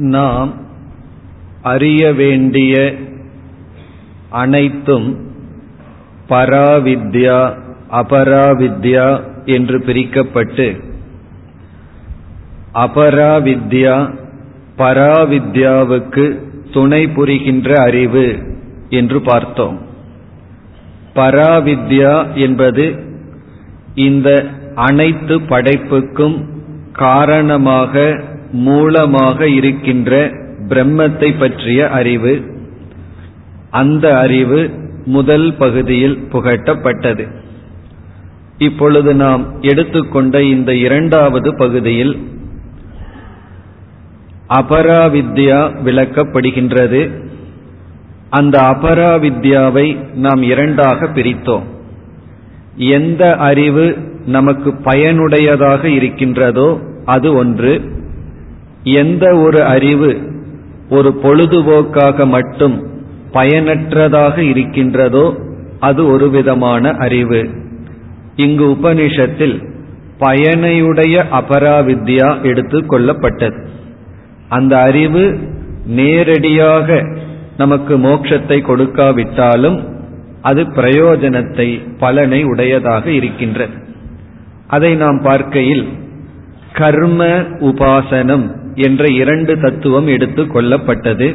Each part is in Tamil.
நாம் அறிய வேண்டிய அனைத்தும் பராவித்யா அபராவித்யா என்று பிரிக்கப்பட்டு அபராவித்யா பராவித்யாவுக்கு துணை புரிகின்ற அறிவு என்று பார்த்தோம். பராவித்யா என்பது இந்த அனைத்து படைப்புக்கும் காரணமாக மூலமாக இருக்கின்ற பிரம்மத்தை பற்றிய அறிவு அந்த அறிவு முதல் பகுதியில் புகட்டப்பட்டது. இப்பொழுது நாம் எடுத்துக்கொண்ட இந்த இரண்டாவது பகுதியில் அபராவித்யா விளக்கப்படுகின்றது. அந்த அபராவித்யாவை நாம் இரண்டாக பிரித்தோம். எந்த அறிவு நமக்கு பயனுடையதாக இருக்கின்றதோ அது ஒன்று எந்த ஒரு அறிவு ஒரு பொழுதுபோக்காக மட்டும் பயனற்றதாக இருக்கின்றதோ அது ஒரு விதமான அறிவு. இங்கு உபனிஷத்தில் பயனையுடைய அபராவித்யா எடுத்து கொள்ளப்பட்டது. அந்த அறிவு நேரடியாக நமக்கு மோட்சத்தை கொடுக்காவிட்டாலும் அது பிரயோஜனத்தை பலனை உடையதாக இருக்கின்றது. அதை நாம் பார்க்கையில் கர்ம உபாசனம் என்ற இரண்டு தத்துவம் எடுத்து கொள்ளப்பட்டது.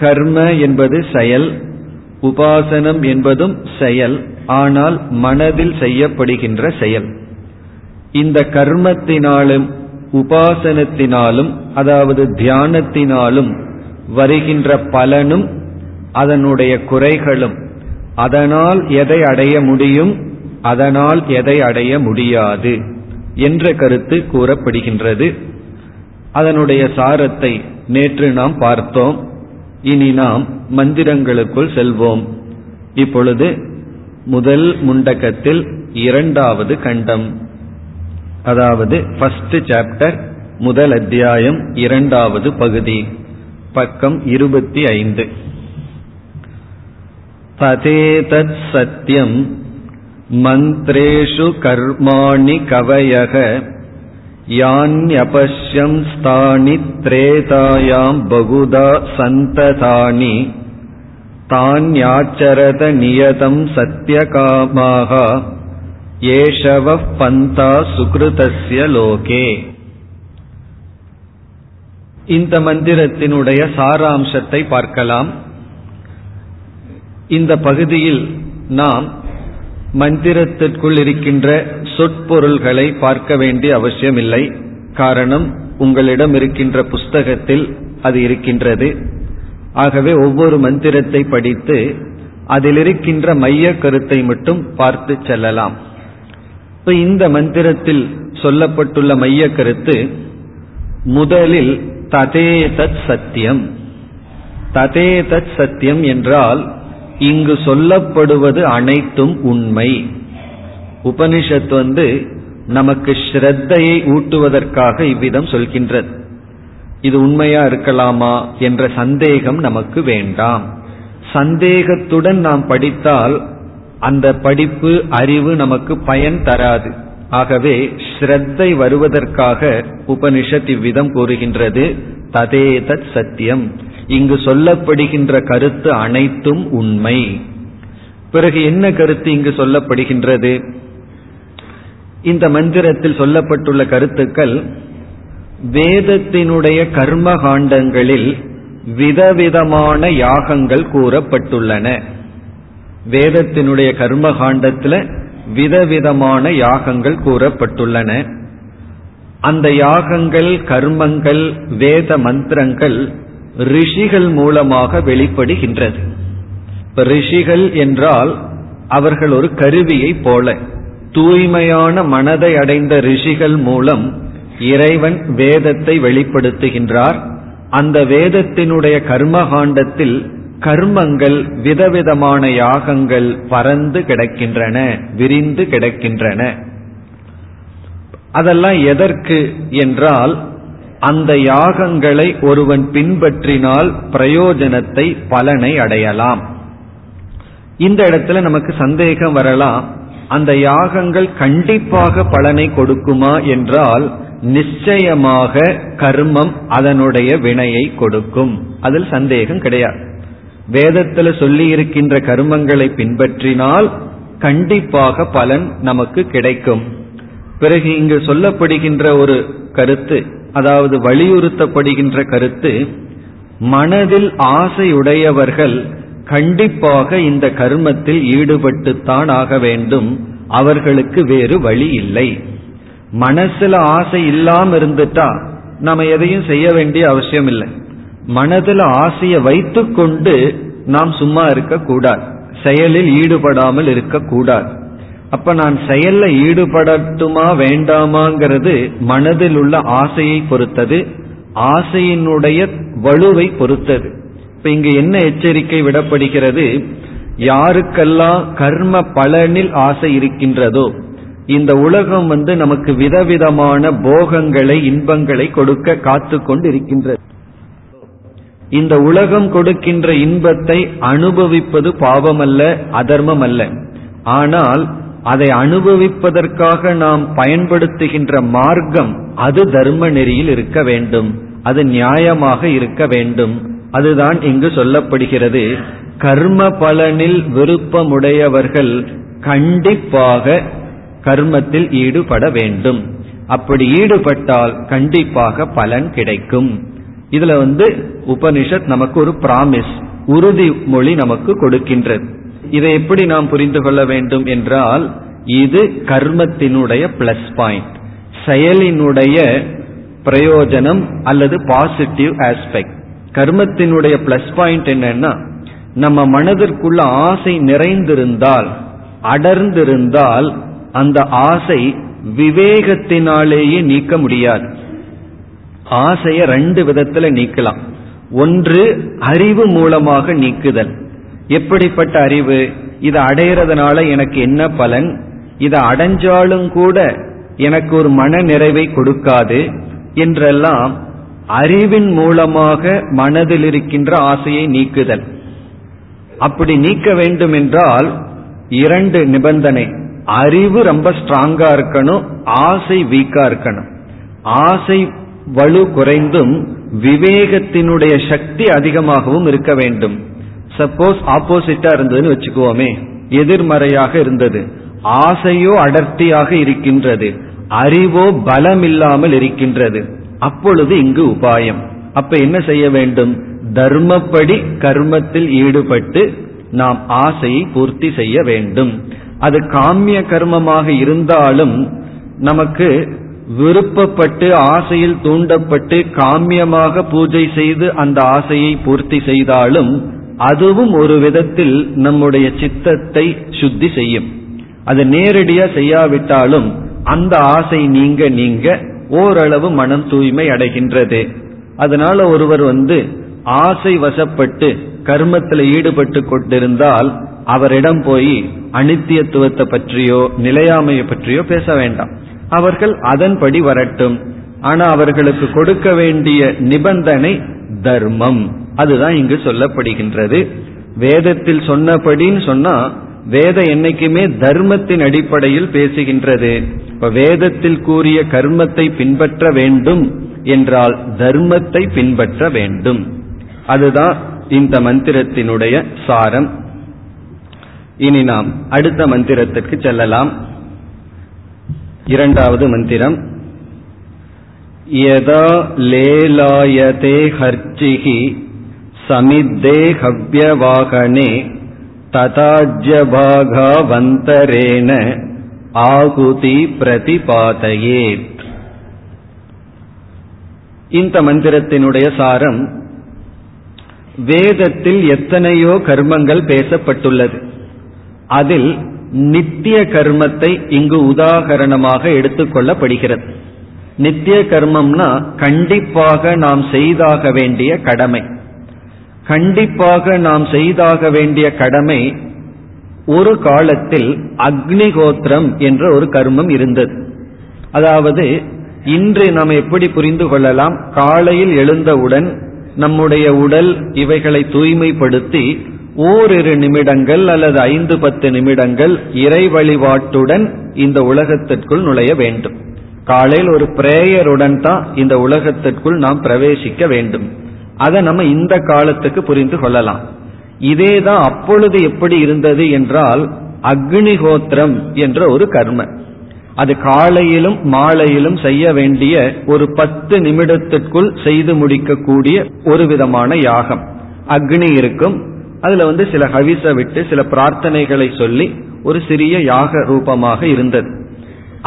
கர்ம என்பது செயல் உபாசனம் என்பதும் செயல் ஆனால் மனதில் செய்யப்படுகின்ற செயல். இந்த கர்மத்தினாலும் உபாசனத்தினாலும் அதாவது தியானத்தினாலும் வருகின்ற பலனும் அதனுடைய குறைகளும் அதனால் எதை அடைய முடியும் அதனால் எதை அடைய முடியாது என்ற கருத்து கூறப்படுகின்றது. அதனுடைய சாரத்தை நேற்று நாம் பார்த்தோம். இனி நாம் மந்திரங்களுக்குள் செல்வோம். இப்பொழுது முதல் முண்டகத்தில் இரண்டாவது கண்டம். அதாவது ஃபர்ஸ்ட் சாப்டர் முதல் அத்தியாயம் இரண்டாவது பகுதி. பக்கம் இருபத்தி ஐந்து. ததேதத் சத்தியம் மந்திரேஷு கர்மாணி கவயக யான்யபஷ்யம் ஸ்தானி திரேதாயாம் பகுதா சந்ததானி. தான்யாச்சரத நியதம் சத்தியகாமாக ஏஷவ பந்தா சுகிருதஸ்ய லோகே. இந்த மந்திரத்தினுடைய சாராம்சத்தை பார்க்கலாம். இந்த பகுதியில் நாம் மந்திரத்திற்குள் இருக்கின்ற சொற்பொருள்களை பார்க்க வேண்டிய அவசியமில்லை. காரணம் உங்களிடம் இருக்கின்ற புஸ்தகத்தில் அது இருக்கின்றது. ஆகவே ஒவ்வொரு மந்திரத்தை படித்து அதில் இருக்கின்ற மைய கருத்தை மட்டும் பார்த்து செல்லலாம். இப்ப இந்த மந்திரத்தில் சொல்லப்பட்டுள்ள மைய கருத்து முதலில் ததே தத் சத்தியம். ததே தத் சத்தியம் என்றால் இங்கு சொல்லப்படுவது அனைத்தும் உண்மை. உபனிஷத் வந்து நமக்கு ஸ்ரத்தையை ஊட்டுவதற்காக இவ்விதம் சொல்கின்றது. இது உண்மையா இருக்கலாமா என்ற சந்தேகம் நமக்கு வேண்டாம். சந்தேகத்துடன் நாம் படித்தால் அந்த படிப்பு அறிவு நமக்கு பயன் தராது. ஆகவே ஸ்ரத்தை வருவதற்காக உபனிஷத் இவ்விதம் கூறுகின்றது. ததேதத் சத்தியம். இங்கு சொல்லப்படுகின்ற கருத்து அனைத்தும் உண்மை. பிறகு என்ன கருத்து இங்கு சொல்லப்படுகின்றது? இந்த மந்திரத்தில் சொல்லப்பட்டுள்ள கருத்துக்கள் வேதத்தினுடைய கர்ம காண்டங்களில் விதவிதமான யாகங்கள் கூறப்பட்டுள்ளன. வேதத்தினுடைய கர்ம காண்டத்தில் விதவிதமான யாகங்கள் கூறப்பட்டுள்ளன. அந்த யாகங்கள் கர்மங்கள் வேத மந்திரங்கள் ரிஷிகள் மூலமாக வெளிப்படுகின்றது. ரிஷிகள் என்றால் அவர்கள் ஒரு கருவியை போல தூய்மையான மனதை அடைந்த ரிஷிகள் மூலம் இறைவன் வேதத்தை வெளிப்படுத்துகின்றார். அந்த வேதத்தினுடைய கர்மகாண்டத்தில் கர்மங்கள் விதவிதமான யாகங்கள் பறந்து கிடக்கின்றன விரிந்து கிடக்கின்றன. அதெல்லாம் எதற்கு என்றால் அந்த யாகங்களை ஒருவன் பின்பற்றினால் பிரயோஜனத்தை பலனை அடையலாம். இந்த இடத்துல நமக்கு சந்தேகம் வரலாம் அந்த யாகங்கள் கண்டிப்பாக பலனை கொடுக்குமா என்றால் நிச்சயமாக கர்மம் அதனுடைய வினையை கொடுக்கும். அதில் சந்தேகம் கிடையாது. வேதத்தில் சொல்லி இருக்கின்ற கர்மங்களை பின்பற்றினால் கண்டிப்பாக பலன் நமக்கு கிடைக்கும். பிறகு இங்கு சொல்லப்படுகின்ற ஒரு கருத்து அதாவது வலியுறுத்தப்படுகின்ற கருத்து மனதில் ஆசையுடையவர்கள் கண்டிப்பாக இந்த கர்மத்தில் ஈடுபட்டுத்தான் ஆக வேண்டும். அவர்களுக்கு வேறு வழி இல்லை. மனசுல ஆசை இல்லாம இருந்துட்டா நம்ம எதையும் செய்ய வேண்டிய அவசியம் இல்லை மனதில் ஆசையை வைத்துக்கொண்டு நாம் சும்மா இருக்கக்கூடாது. செயலில் ஈடுபடாமல் இருக்கக்கூடாது. அப்ப நான் செயல்ல ஈடுபடட்டுமா வேண்டாமாங்கிறது மனதில் உள்ள ஆசையை பொறுத்தது ஆசையினுடைய வலுவை பொறுத்தது. இப்ப இங்கு என்ன எச்சரிக்கை விடப்படுகிறது? யாருக்கெல்லாம் கர்ம பலனில் ஆசை இருக்கின்றதோ இந்த உலகம் வந்து நமக்கு விதவிதமான போகங்களை இன்பங்களை கொடுக்க காத்து கொண்டு இருக்கின்றது இந்த உலகம் கொடுக்கின்ற இன்பத்தை அனுபவிப்பது பாவம் அல்ல அதர்மம் அல்ல ஆனால் அதை அனுபவிப்பதற்காக நாம் பயன்படுத்துகின்ற மார்க்கம் அது தர்ம நெறியில் இருக்க வேண்டும். அது நியாயமாக இருக்க வேண்டும். அதுதான் இங்கு சொல்லப்படுகிறது. கர்ம பலனில் விருப்பமுடையவர்கள் கண்டிப்பாக கர்மத்தில் ஈடுபட வேண்டும். அப்படி ஈடுபட்டால் கண்டிப்பாக பலன் கிடைக்கும். இதுல வந்து உபனிஷத் நமக்கு ஒரு பிராமிஸ் உறுதிமொழி நமக்கு கொடுக்கின்றது. இதை எப்படி நாம் புரிந்து கொள்ள வேண்டும் என்றால் இது கர்மத்தினுடைய பிளஸ் பாயிண்ட் செயலினுடைய பிரயோஜனம் அல்லது பாசிட்டிவ் ஆஸ்பெக்ட் கர்மத்தினுடைய பிளஸ் பாயிண்ட் என்னன்னா நம்ம மனதிற்குள்ள ஆசை நிறைந்திருந்தால் அடர்ந்திருந்தால் அந்த ஆசை விவேகத்தினாலேயே நீக்க முடியாது. ஆசைய ரெண்டு விதத்துல நீக்கலாம். ஒன்று அறிவு மூலமாக நீக்குதல். எப்படிப்பட்ட அறிவு? இதை அடையிறதுனால எனக்கு என்ன பலன்? இதை அடைஞ்சாலும் கூட எனக்கு ஒரு மன நிறைவை கொடுக்காது என்றெல்லாம் அறிவின் மூலமாக மனதில் இருக்கின்ற ஆசையை நீக்குதல். அப்படி நீக்க வேண்டும் என்றால் இரண்டு நிபந்தனை. அறிவு ரொம்ப ஸ்ட்ராங்கா இருக்கணும் ஆசை வீக்கா இருக்கணும். ஆசை வலு குறைந்தும் விவேகத்தினுடைய சக்தி அதிகமாகவும் இருக்க வேண்டும். சப்போஸ் ஆப்போசிட்டா இருந்ததுன்னு வச்சுக்குவோமே. எதிர்மறையாக இருந்தது. ஆசையோ அடர்த்தியாக இருக்கின்றது. அறிவோ பலம் இல்லாமல் இருக்கின்றது. அப்பொழுது இங்கு உபாயம். அப்ப என்ன செய்ய வேண்டும்? தர்மப்படி கர்மத்தில் ஈடுபட்டு நாம் ஆசையை பூர்த்தி செய்ய வேண்டும். அது காமிய கர்மமாக இருந்தாலும் நமக்கு விருப்பப்பட்டு ஆசையில் தூண்டப்பட்டு காமியமாக பூஜை செய்து அந்த ஆசையை பூர்த்தி செய்தாலும் அதுவும் ஒரு விதத்தில் நம்முடைய சித்தத்தை சுத்தி செய்யும். அது நேரடியா செய்யாவிட்டாலும் அந்த ஆசை நீங்க நீங்க ஓரளவு மனம் தூய்மை அடைகின்றது. அதனால ஒருவர் வந்து ஆசை வசப்பட்டு கர்மத்தில் ஈடுபட்டு கொண்டிருந்தால் அவரிடம் போய் அனித்தியத்துவத்தை பற்றியோ நிலையாமையை பற்றியோ பேச வேண்டாம். அவர்கள் அதன்படி வரட்டும். ஆனா அவர்களுக்கு கொடுக்க வேண்டிய நிபந்தனை தர்மம். அதுதான் இங்கு சொல்லப்படுகின்றது. வேதத்தில் சொன்னபடின்னு சொன்னா வேதம் என்னைக்குமே தர்மத்தின் அடிப்படையில் பேசுகின்றது. இப்ப வேதத்தில் கூறிய கர்மத்தை பின்பற்ற வேண்டும் என்றால் தர்மத்தை பின்பற்ற வேண்டும். அதுதான் இந்த மந்திரத்தினுடைய சாரம். இனி நாம் அடுத்த மந்திரத்திற்கு செல்லலாம். இரண்டாவது மந்திரம். யதா லேலாயதே ஹர்ச்சிகி சமித்தே ஹவ்யவாகனே ததாஜ்யபாகாவந்தரேன ஆகுதி பிரதிபாதையே இந்த மந்திரத்தினுடைய சாரம் வேதத்தில் எத்தனையோ கர்மங்கள் பேசப்பட்டுள்ளது. அதில் நித்திய கர்மத்தை இங்கு உதாகரணமாக எடுத்துக்கொள்ளப்படுகிறது. நித்திய கர்மம்னா கண்டிப்பாக நாம் செய்தாக வேண்டிய கடமை. கண்டிப்பாக நாம் செய்தாக வேண்டிய கடமை ஒரு காலத்தில் அக்னிகோத்திரம் என்ற ஒரு கர்மம் இருந்தது. அதாவது இன்று நாம் எப்படி புரிந்து கொள்ளலாம்? காலையில் எழுந்தவுடன் நம்முடைய உடல் இவைகளை தூய்மைப்படுத்தி ஓரிரு நிமிடங்கள் அல்லது ஐந்து பத்து நிமிடங்கள் இறை வழிபாட்டுடன் இந்த உலகத்திற்குள் நுழைய வேண்டும். காலையில் ஒரு பிரேயருடன் தான் இந்த உலகத்திற்குள் நாம் பிரவேசிக்க வேண்டும். அதை நம்ம இந்த காலத்துக்கு புரிந்து கொள்ளலாம். இதேதான் அப்பொழுது எப்படி இருந்தது என்றால் அக்னிஹோத்திரம் என்ற ஒரு கர்ம. அது காலையிலும் மாலையிலும் செய்ய வேண்டிய ஒரு பத்து நிமிடத்திற்குள் செய்து முடிக்கக்கூடிய ஒரு விதமான யாகம். அக்னி இருக்கும் அதுல வந்து சில ஹவிச விட்டு சில பிரார்த்தனைகளை சொல்லி ஒரு சிறிய யாக ரூபமாக இருந்தது.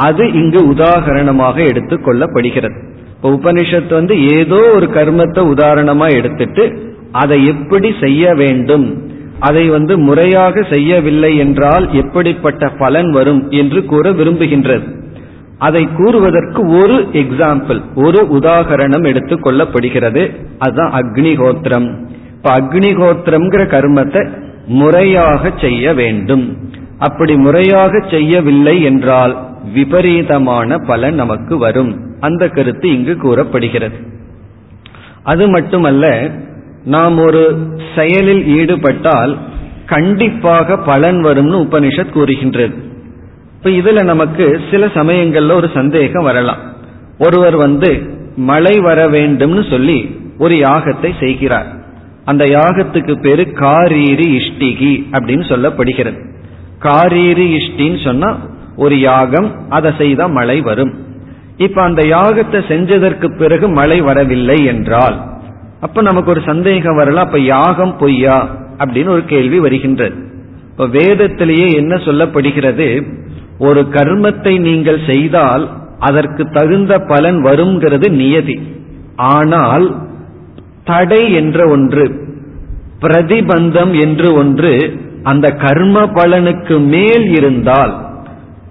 அது இங்கு உதாகரணமாக எடுத்துக்கொள்ளப்படுகிறது இப்போ உபனிஷத்து வந்து ஏதோ ஒரு கர்மத்தை உதாரணமா எடுத்துட்டு அதை எப்படி செய்ய வேண்டும் அதை வந்து முறையாக செய்யவில்லை என்றால் எப்படிப்பட்ட பலன் வரும் என்று கூற விரும்புகின்றது. அதை கூறுவதற்கு ஒரு எக்ஸாம்பிள் ஒரு உதாகரணம் எடுத்துக் கொள்ளப்படுகிறது. அதுதான் அக்னிஹோத்திரம். இப்ப அக்னிஹோத்திரம்ங்கிற கர்மத்தை முறையாக செய்ய வேண்டும். அப்படி முறையாக செய்யவில்லை என்றால் விபரீதமான பலன் நமக்கு வரும். அந்த கருத்து இங்கு கூறப்படுகிறது. அது மட்டுமல்ல நாம் ஒரு செயலில் ஈடுபட்டால் கண்டிப்பாக பலன் வரும்னு உபனிஷத் கூறுகின்றது. இப்ப இதுல நமக்கு சில சமயங்கள்ல ஒரு சந்தேகம் வரலாம். ஒருவர் வந்து மழை வர வேண்டும்னு சொல்லி ஒரு யாகத்தை செய்கிறார். அந்த யாகத்துக்கு பேரு காரீரி இஷ்டிகி அப்படின்னு சொல்லப்படுகிறது. காரீரி இஷ்டின்னு சொன்னா ஒரு யாகம் அதை செய்தா மழை வரும். இப்ப அந்த யாகத்தை செஞ்சதற்கு பிறகு மழை வரவில்லை என்றால் அப்ப நமக்கு ஒரு சந்தேகம் வரலாம் அப்ப யாகம் பொய்யா அப்படின்னு ஒரு கேள்வி வருகின்றது. இப்ப வேதத்திலேயே என்ன சொல்லப்படுகிறது? ஒரு கர்மத்தை நீங்கள் செய்தால் அதற்கு தகுந்த பலன் வருங்கிறது நியதி. ஆனால் தடை என்ற ஒன்று பிரதிபந்தம் என்று ஒன்று அந்த கர்ம பலனுக்கு மேல் இருந்தால்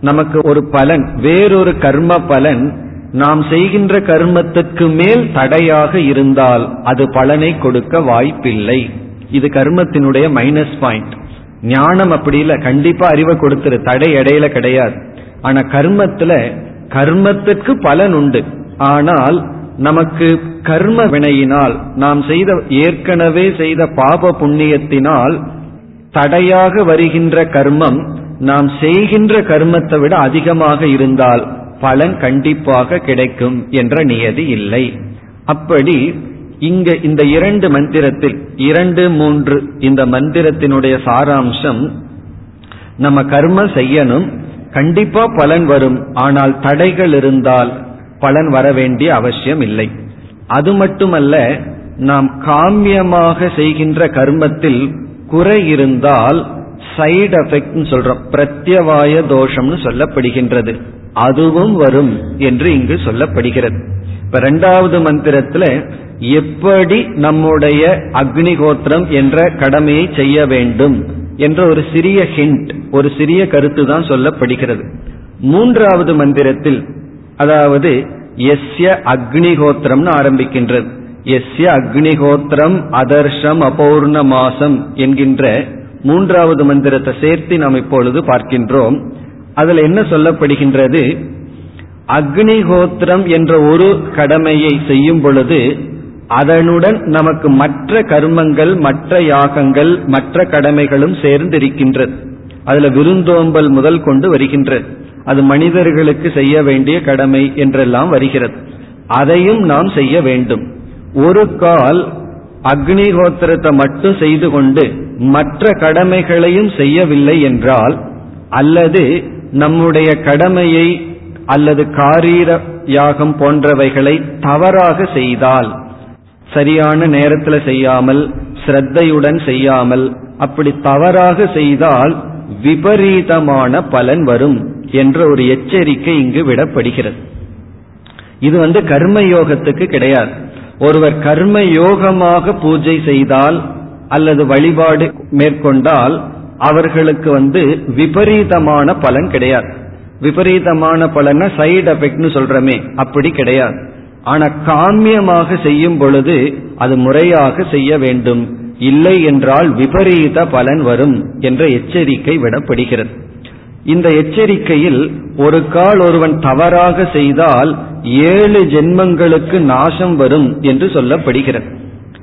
நமக்கு ஒரு பலன் வேறொரு கர்ம பலன் நாம் செய்கின்ற கர்மத்துக்கு மேல் தடையாக இருந்தால் அது பலனை கொடுக்க வாய்ப்பில்லை. இது கர்மத்தினுடைய மைனஸ் பாயிண்ட் ஞானம் அப்படி இல்லை கண்டிப்பா அறிவை கொடுத்துரு தடை இடையில கிடையாது. ஆனா கர்மத்துல கர்மத்துக்கு பலன் உண்டு. ஆனால் நமக்கு கர்ம வினையினால் நாம் செய்த ஏற்கனவே செய்த பாப புண்ணியத்தினால் தடையாக வருகின்ற கர்மம் நாம் செய்கின்ற கர்மத்தை விட அதிகமாக இருந்தால் பலன் கண்டிப்பாக கிடைக்கும் என்ற நியதி இல்லை. அப்படி இங்க இந்த இரண்டு மந்திரத்தில் இரண்டு மூன்று இந்த மந்திரத்தினுடைய சாராம்சம் நம்ம கர்ம செய்யணும் கண்டிப்பா பலன் வரும் ஆனால் தடைகள் இருந்தால் பலன் வர வேண்டிய அவசியம் இல்லை. அது மட்டுமல்ல நாம் காமியமாக செய்கின்ற கர்மத்தில் குறை இருந்தால் சைடு எஃபெக்ட் சொல்றோம் பிரத்யவாய தோஷம்னு சொல்லப்படுகின்றது. அதுவும் வரும் என்று இங்கு சொல்லப்படுகிறது. இப்ப ரெண்டாவது மந்திரத்துல எப்படி நம்முடைய அக்னிகோத்திரம் என்ற கடமையை செய்ய வேண்டும் என்ற ஒரு சிறிய ஹிண்ட் ஒரு சிறிய கருத்து தான் சொல்லப்படுகிறது. மூன்றாவது மந்திரத்தில் அதாவது எஸ்ய அக்னிகோத்திரம்னு ஆரம்பிக்கின்றது. எஸ்ய அக்னிகோத்திரம் அதர்ஷம் அபௌர்ண மாசம் என்கின்ற மூன்றாவது மந்திரத்தை சேர்த்து நாம் இப்பொழுது பார்க்கின்றோம். அதுல என்ன சொல்லப்படுகின்றது? அக்னிகோத்திரம் என்ற ஒரு கடமையை செய்யும் பொழுது அதனுடன் நமக்கு மற்ற கர்மங்கள் மற்ற யாகங்கள் மற்ற கடமைகளும் சேர்ந்திருக்கின்றது. அதுல விருந்தோம்பல் முதல் கொண்டு வருகின்றது. அது மனிதர்களுக்கு செய்ய வேண்டிய கடமை என்றெல்லாம் வருகிறது. அதையும் நாம் செய்ய வேண்டும். ஒரு கால் அக்னிஹோத்திரத்தை மட்டும் செய்து கொண்டு மற்ற கடமைகளையும் செய்யவில்லை என்றால் அல்லது நம்முடைய கடமையை அல்லது காரீர யாகம் போன்றவைகளை தவறாக செய்தால் சரியான நேரத்தில் செய்யாமல் ஸ்ரத்தையுடன் செய்யாமல் அப்படி தவறாக செய்தால் விபரீதமான பலன் வரும். என்ற ஒரு எச்சரிக்கை இங்கு விடப்படுகிறது. இது வந்து கர்ம யோகத்துக்கு கிடையாது. ஒருவர் கர்ம யோகமாக பூஜை செய்தால் அல்லது வழிபாடு மேற்கொண்டால் அவர்களுக்கு வந்து விபரீதமான பலன் கிடையாது. விபரீதமான பலன்னா சைடு எஃபெக்ட்னு சொல்றமே அப்படி கிடையாது. ஆனா காமியமாக செய்யும் பொழுது அது முறையாக செய்ய வேண்டும். இல்லை என்றால் விபரீத பலன் வரும் என்ற எச்சரிக்கை விடப்படுகிறது. இந்த எச்சரிக்கையில் ஒரு கால் ஒருவன் தவறாக செய்தால் ஏழு ஜென்மங்களுக்கு நாசம் வரும் என்று சொல்லப்படுகிறது.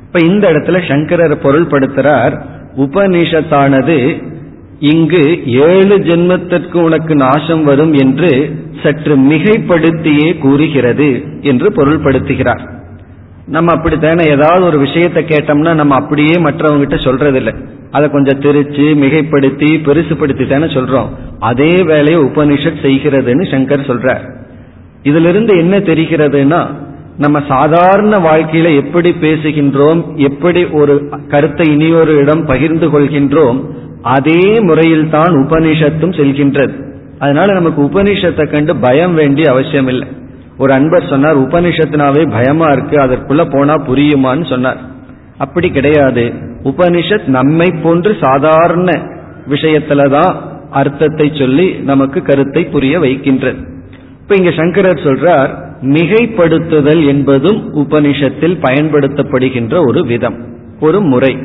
இப்ப இந்த இடத்துல சங்கரர் பொருள்படுத்துறார் உபனிஷத்தானது இங்கு ஏழு ஜென்மத்திற்கு உனக்கு நாசம் வரும் என்று சற்று மிகைப்படுத்தியே கூறுகிறது என்று பொருள்படுத்துகிறார். நம்ம அப்படித்தானே ஏதாவது ஒரு விஷயத்தை கேட்டோம்னா நம்ம அப்படியே மற்றவங்கிட்ட சொல்றதில்லை. அதை கொஞ்சம் திரிச்சு மிகைப்படுத்தி பெருசுப்படுத்தி தானே சொல்றோம். அதே வேலையை உபனிஷத் செய்கிறதுன்னு சங்கர் சொல்றார். இதிலிருந்து என்ன தெரிகிறதுனா நம்ம சாதாரண வாழ்க்கையில எப்படி பேசுகின்றோம் எப்படி ஒரு கருத்தை இனியொரு இடம் பகிர்ந்து கொள்கின்றோம் அதே முறையில் தான் உபனிஷத்தும் செல்கின்றது. அதனால நமக்கு உபனிஷத்தை கண்டு பயம் வேண்டிய அவசியம் இல்லை ஒரு அன்பர் சொன்னார் உபனிஷத்துனாவே பயமா இருக்கு அதற்குள்ள போனா புரியுமான்னு சொன்னார். அப்படி கிடையாது. உபனிஷத் நம்மை போன்று சாதாரண விஷயத்துலதான் அர்த்தத்தை சொல்லி நமக்கு கருத்தை புரிய வைக்கின்றது. இப்ப இங்க சங்கரர் சொல்றார் மிகைப்படுத்துதல் என்பதும் உபனிஷத்தில் பயன்படுத்தப்படுகின்ற ஒரு விதம் ஒரு முறை.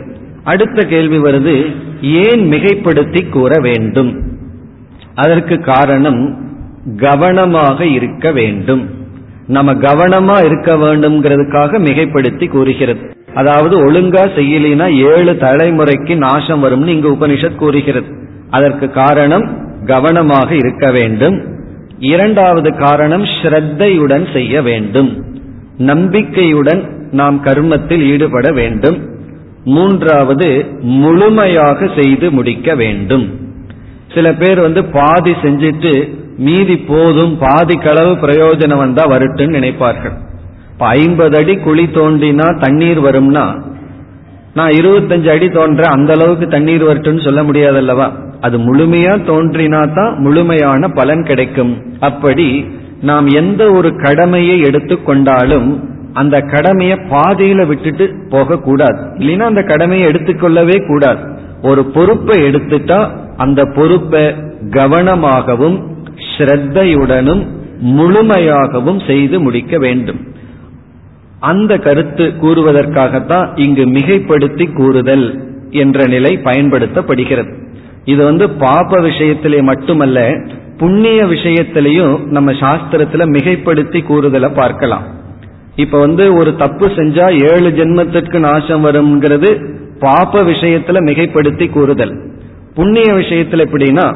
அடுத்த கேள்வி வருது ஏன் மிகைப்படுத்தி கூற வேண்டும்? அதற்கு காரணம் கவனமாக இருக்க வேண்டும். நம்ம கவனமா இருக்க வேண்டும்ங்கிறதுக்காக மிகைப்படுத்தி கூறுகிறது. அதாவது ஒழுங்கா செய்யலினா ஏழு தலைமுறைக்கு நாசம் வரும்னு இங்கு உபனிஷத் கூறுகிறது. அதற்கு காரணம் கவனமாக இருக்க வேண்டும். இரண்டாவது காரணம் ஸ்ரத்தையுடன் செய்ய வேண்டும். நம்பிக்கையுடன் நாம் கர்மத்தில் ஈடுபட வேண்டும். மூன்றாவது முழுமையாக செய்து முடிக்க வேண்டும். சில பேர் வந்து பாதி செஞ்சிட்டு மீதி போதும் பாதிக்களவு பிரயோஜனம் வந்தா வருட்டுன்னு நினைப்பார்கள். இப்ப ஐம்பது அடி குழி தோண்டினா தண்ணீர் வரும்னா நான் இருபத்தஞ்சு அடி தோன்றேன் அந்த அளவுக்கு தண்ணீர் வரட்டும்னு சொல்ல முடியாதல்லவா? அது முழுமையா தோன்றினா தான் முழுமையான பலன் கிடைக்கும். அப்படி நாம் எந்த ஒரு கடமையை எடுத்துக்கொண்டாலும் அந்த கடமையை பாதையில விட்டுட்டு போக கூடாது இல்லைன்னா அந்த கடமையை எடுத்துக்கொள்ளவே கூடாது. ஒரு பொறுப்பை எடுத்துட்டா அந்த பொறுப்பை கவனமாகவும் ஸ்ரத்தையுடனும் முழுமையாகவும் செய்து முடிக்க வேண்டும். அந்த கருத்து கூறுவதற்காகத்தான் இங்கு மிகைப்படுத்தி கூறுதல் என்ற நிலை பயன்படுத்தப்படுகிறது. இது வந்து பாப விஷயத்திலே மட்டுமல்ல புண்ணிய விஷயத்திலையும் நம்ம சாஸ்திரத்துல மிகைப்படுத்தி கூறுதலை பார்க்கலாம். இப்ப வந்து ஒரு தப்பு செஞ்சா ஏழு ஜென்மத்திற்கு நாசம் வரும்ங்கிறது பாப விஷயத்துல மிகைப்படுத்தி கூறுதல். புண்ணிய விஷயத்துல எப்படின்னா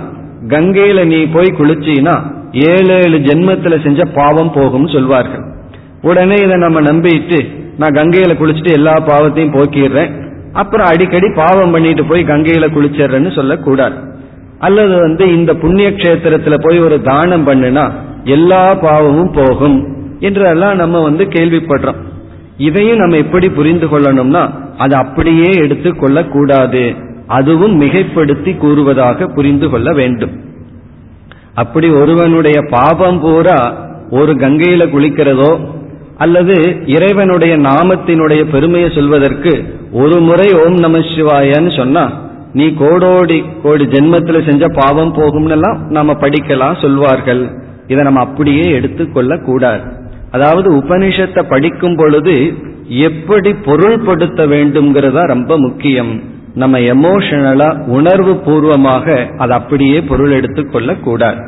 கங்கையில நீ போய் குளிச்சினா ஏழு ஏழு ஜென்மத்துல செஞ்ச பாவம் போகும் சொல்வார்கள். உடனே இதை நம்ம நம்பிட்டு நான் கங்கையில குளிச்சுட்டு எல்லா பாவத்தையும் போக்கிடுறேன். அப்புறம் அடிக்கடி பாவம் பண்ணிட்டு போய் கங்கையில குளிச்சிடுறேன்னு சொல்லக்கூடாது. அல்லது வந்து இந்த புண்ணிய கஷேத்திரத்துல போய் ஒரு தானம் பண்ணுனா எல்லா பாவமும் போகும் என்றெல்லாம் நம்ம வந்து கேள்விப்படுறோம். இதையும் நம்ம எப்படி புரிந்து கொள்ளணும்னா அதை அப்படியே எடுத்து கொள்ளக்கூடாது அதுவும் மிகைப்படுத்தி கூறுவதாக புரிந்து கொள்ள வேண்டும். அப்படி ஒருவனுடைய பாபம் பூரா ஒரு கங்கையில குளிக்கிறதோ அல்லது இறைவனுடைய நாமத்தினுடைய பெருமையை சொல்வதற்கு ஒரு முறை ஓம் நம சிவாயன்னு சொன்னா நீ கோடோடி கோடி ஜென்மத்துல செஞ்ச பாவம் போகும்னெல்லாம் நாம படிக்கலாம் சொல்வார்கள். இதை நம்ம அப்படியே எடுத்துக்கொள்ள கூடாது. அதாவது உபனிஷத்தை படிக்கும் பொழுது எப்படி பொருள்படுத்த வேண்டும்ங்கிறதா ரொம்ப முக்கியம். நம்ம எமோஷனலா உணர்வு பூர்வமாக அது அப்படியே பொருள் எடுத்துக்கொள்ள கூடாது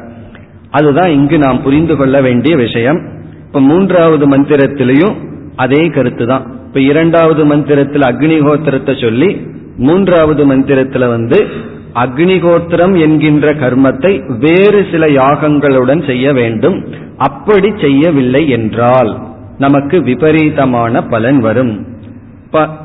அதுதான் இங்கு நாம் புரிந்து கொள்ள வேண்டிய விஷயம். இப்ப மூன்றாவது மந்திரத்திலையும் அதே கருத்து தான் இப்ப இரண்டாவது மந்திரத்தில் அக்னிகோத்திரத்தை சொல்லி மூன்றாவது மந்திரத்துல வந்து அக்னிகோத்திரம் என்கின்ற கர்மத்தை வேறு சில யாகங்களுடன் செய்ய வேண்டும். அப்படி செய்யவில்லை என்றால் நமக்கு விபரீதமான பலன் வரும்.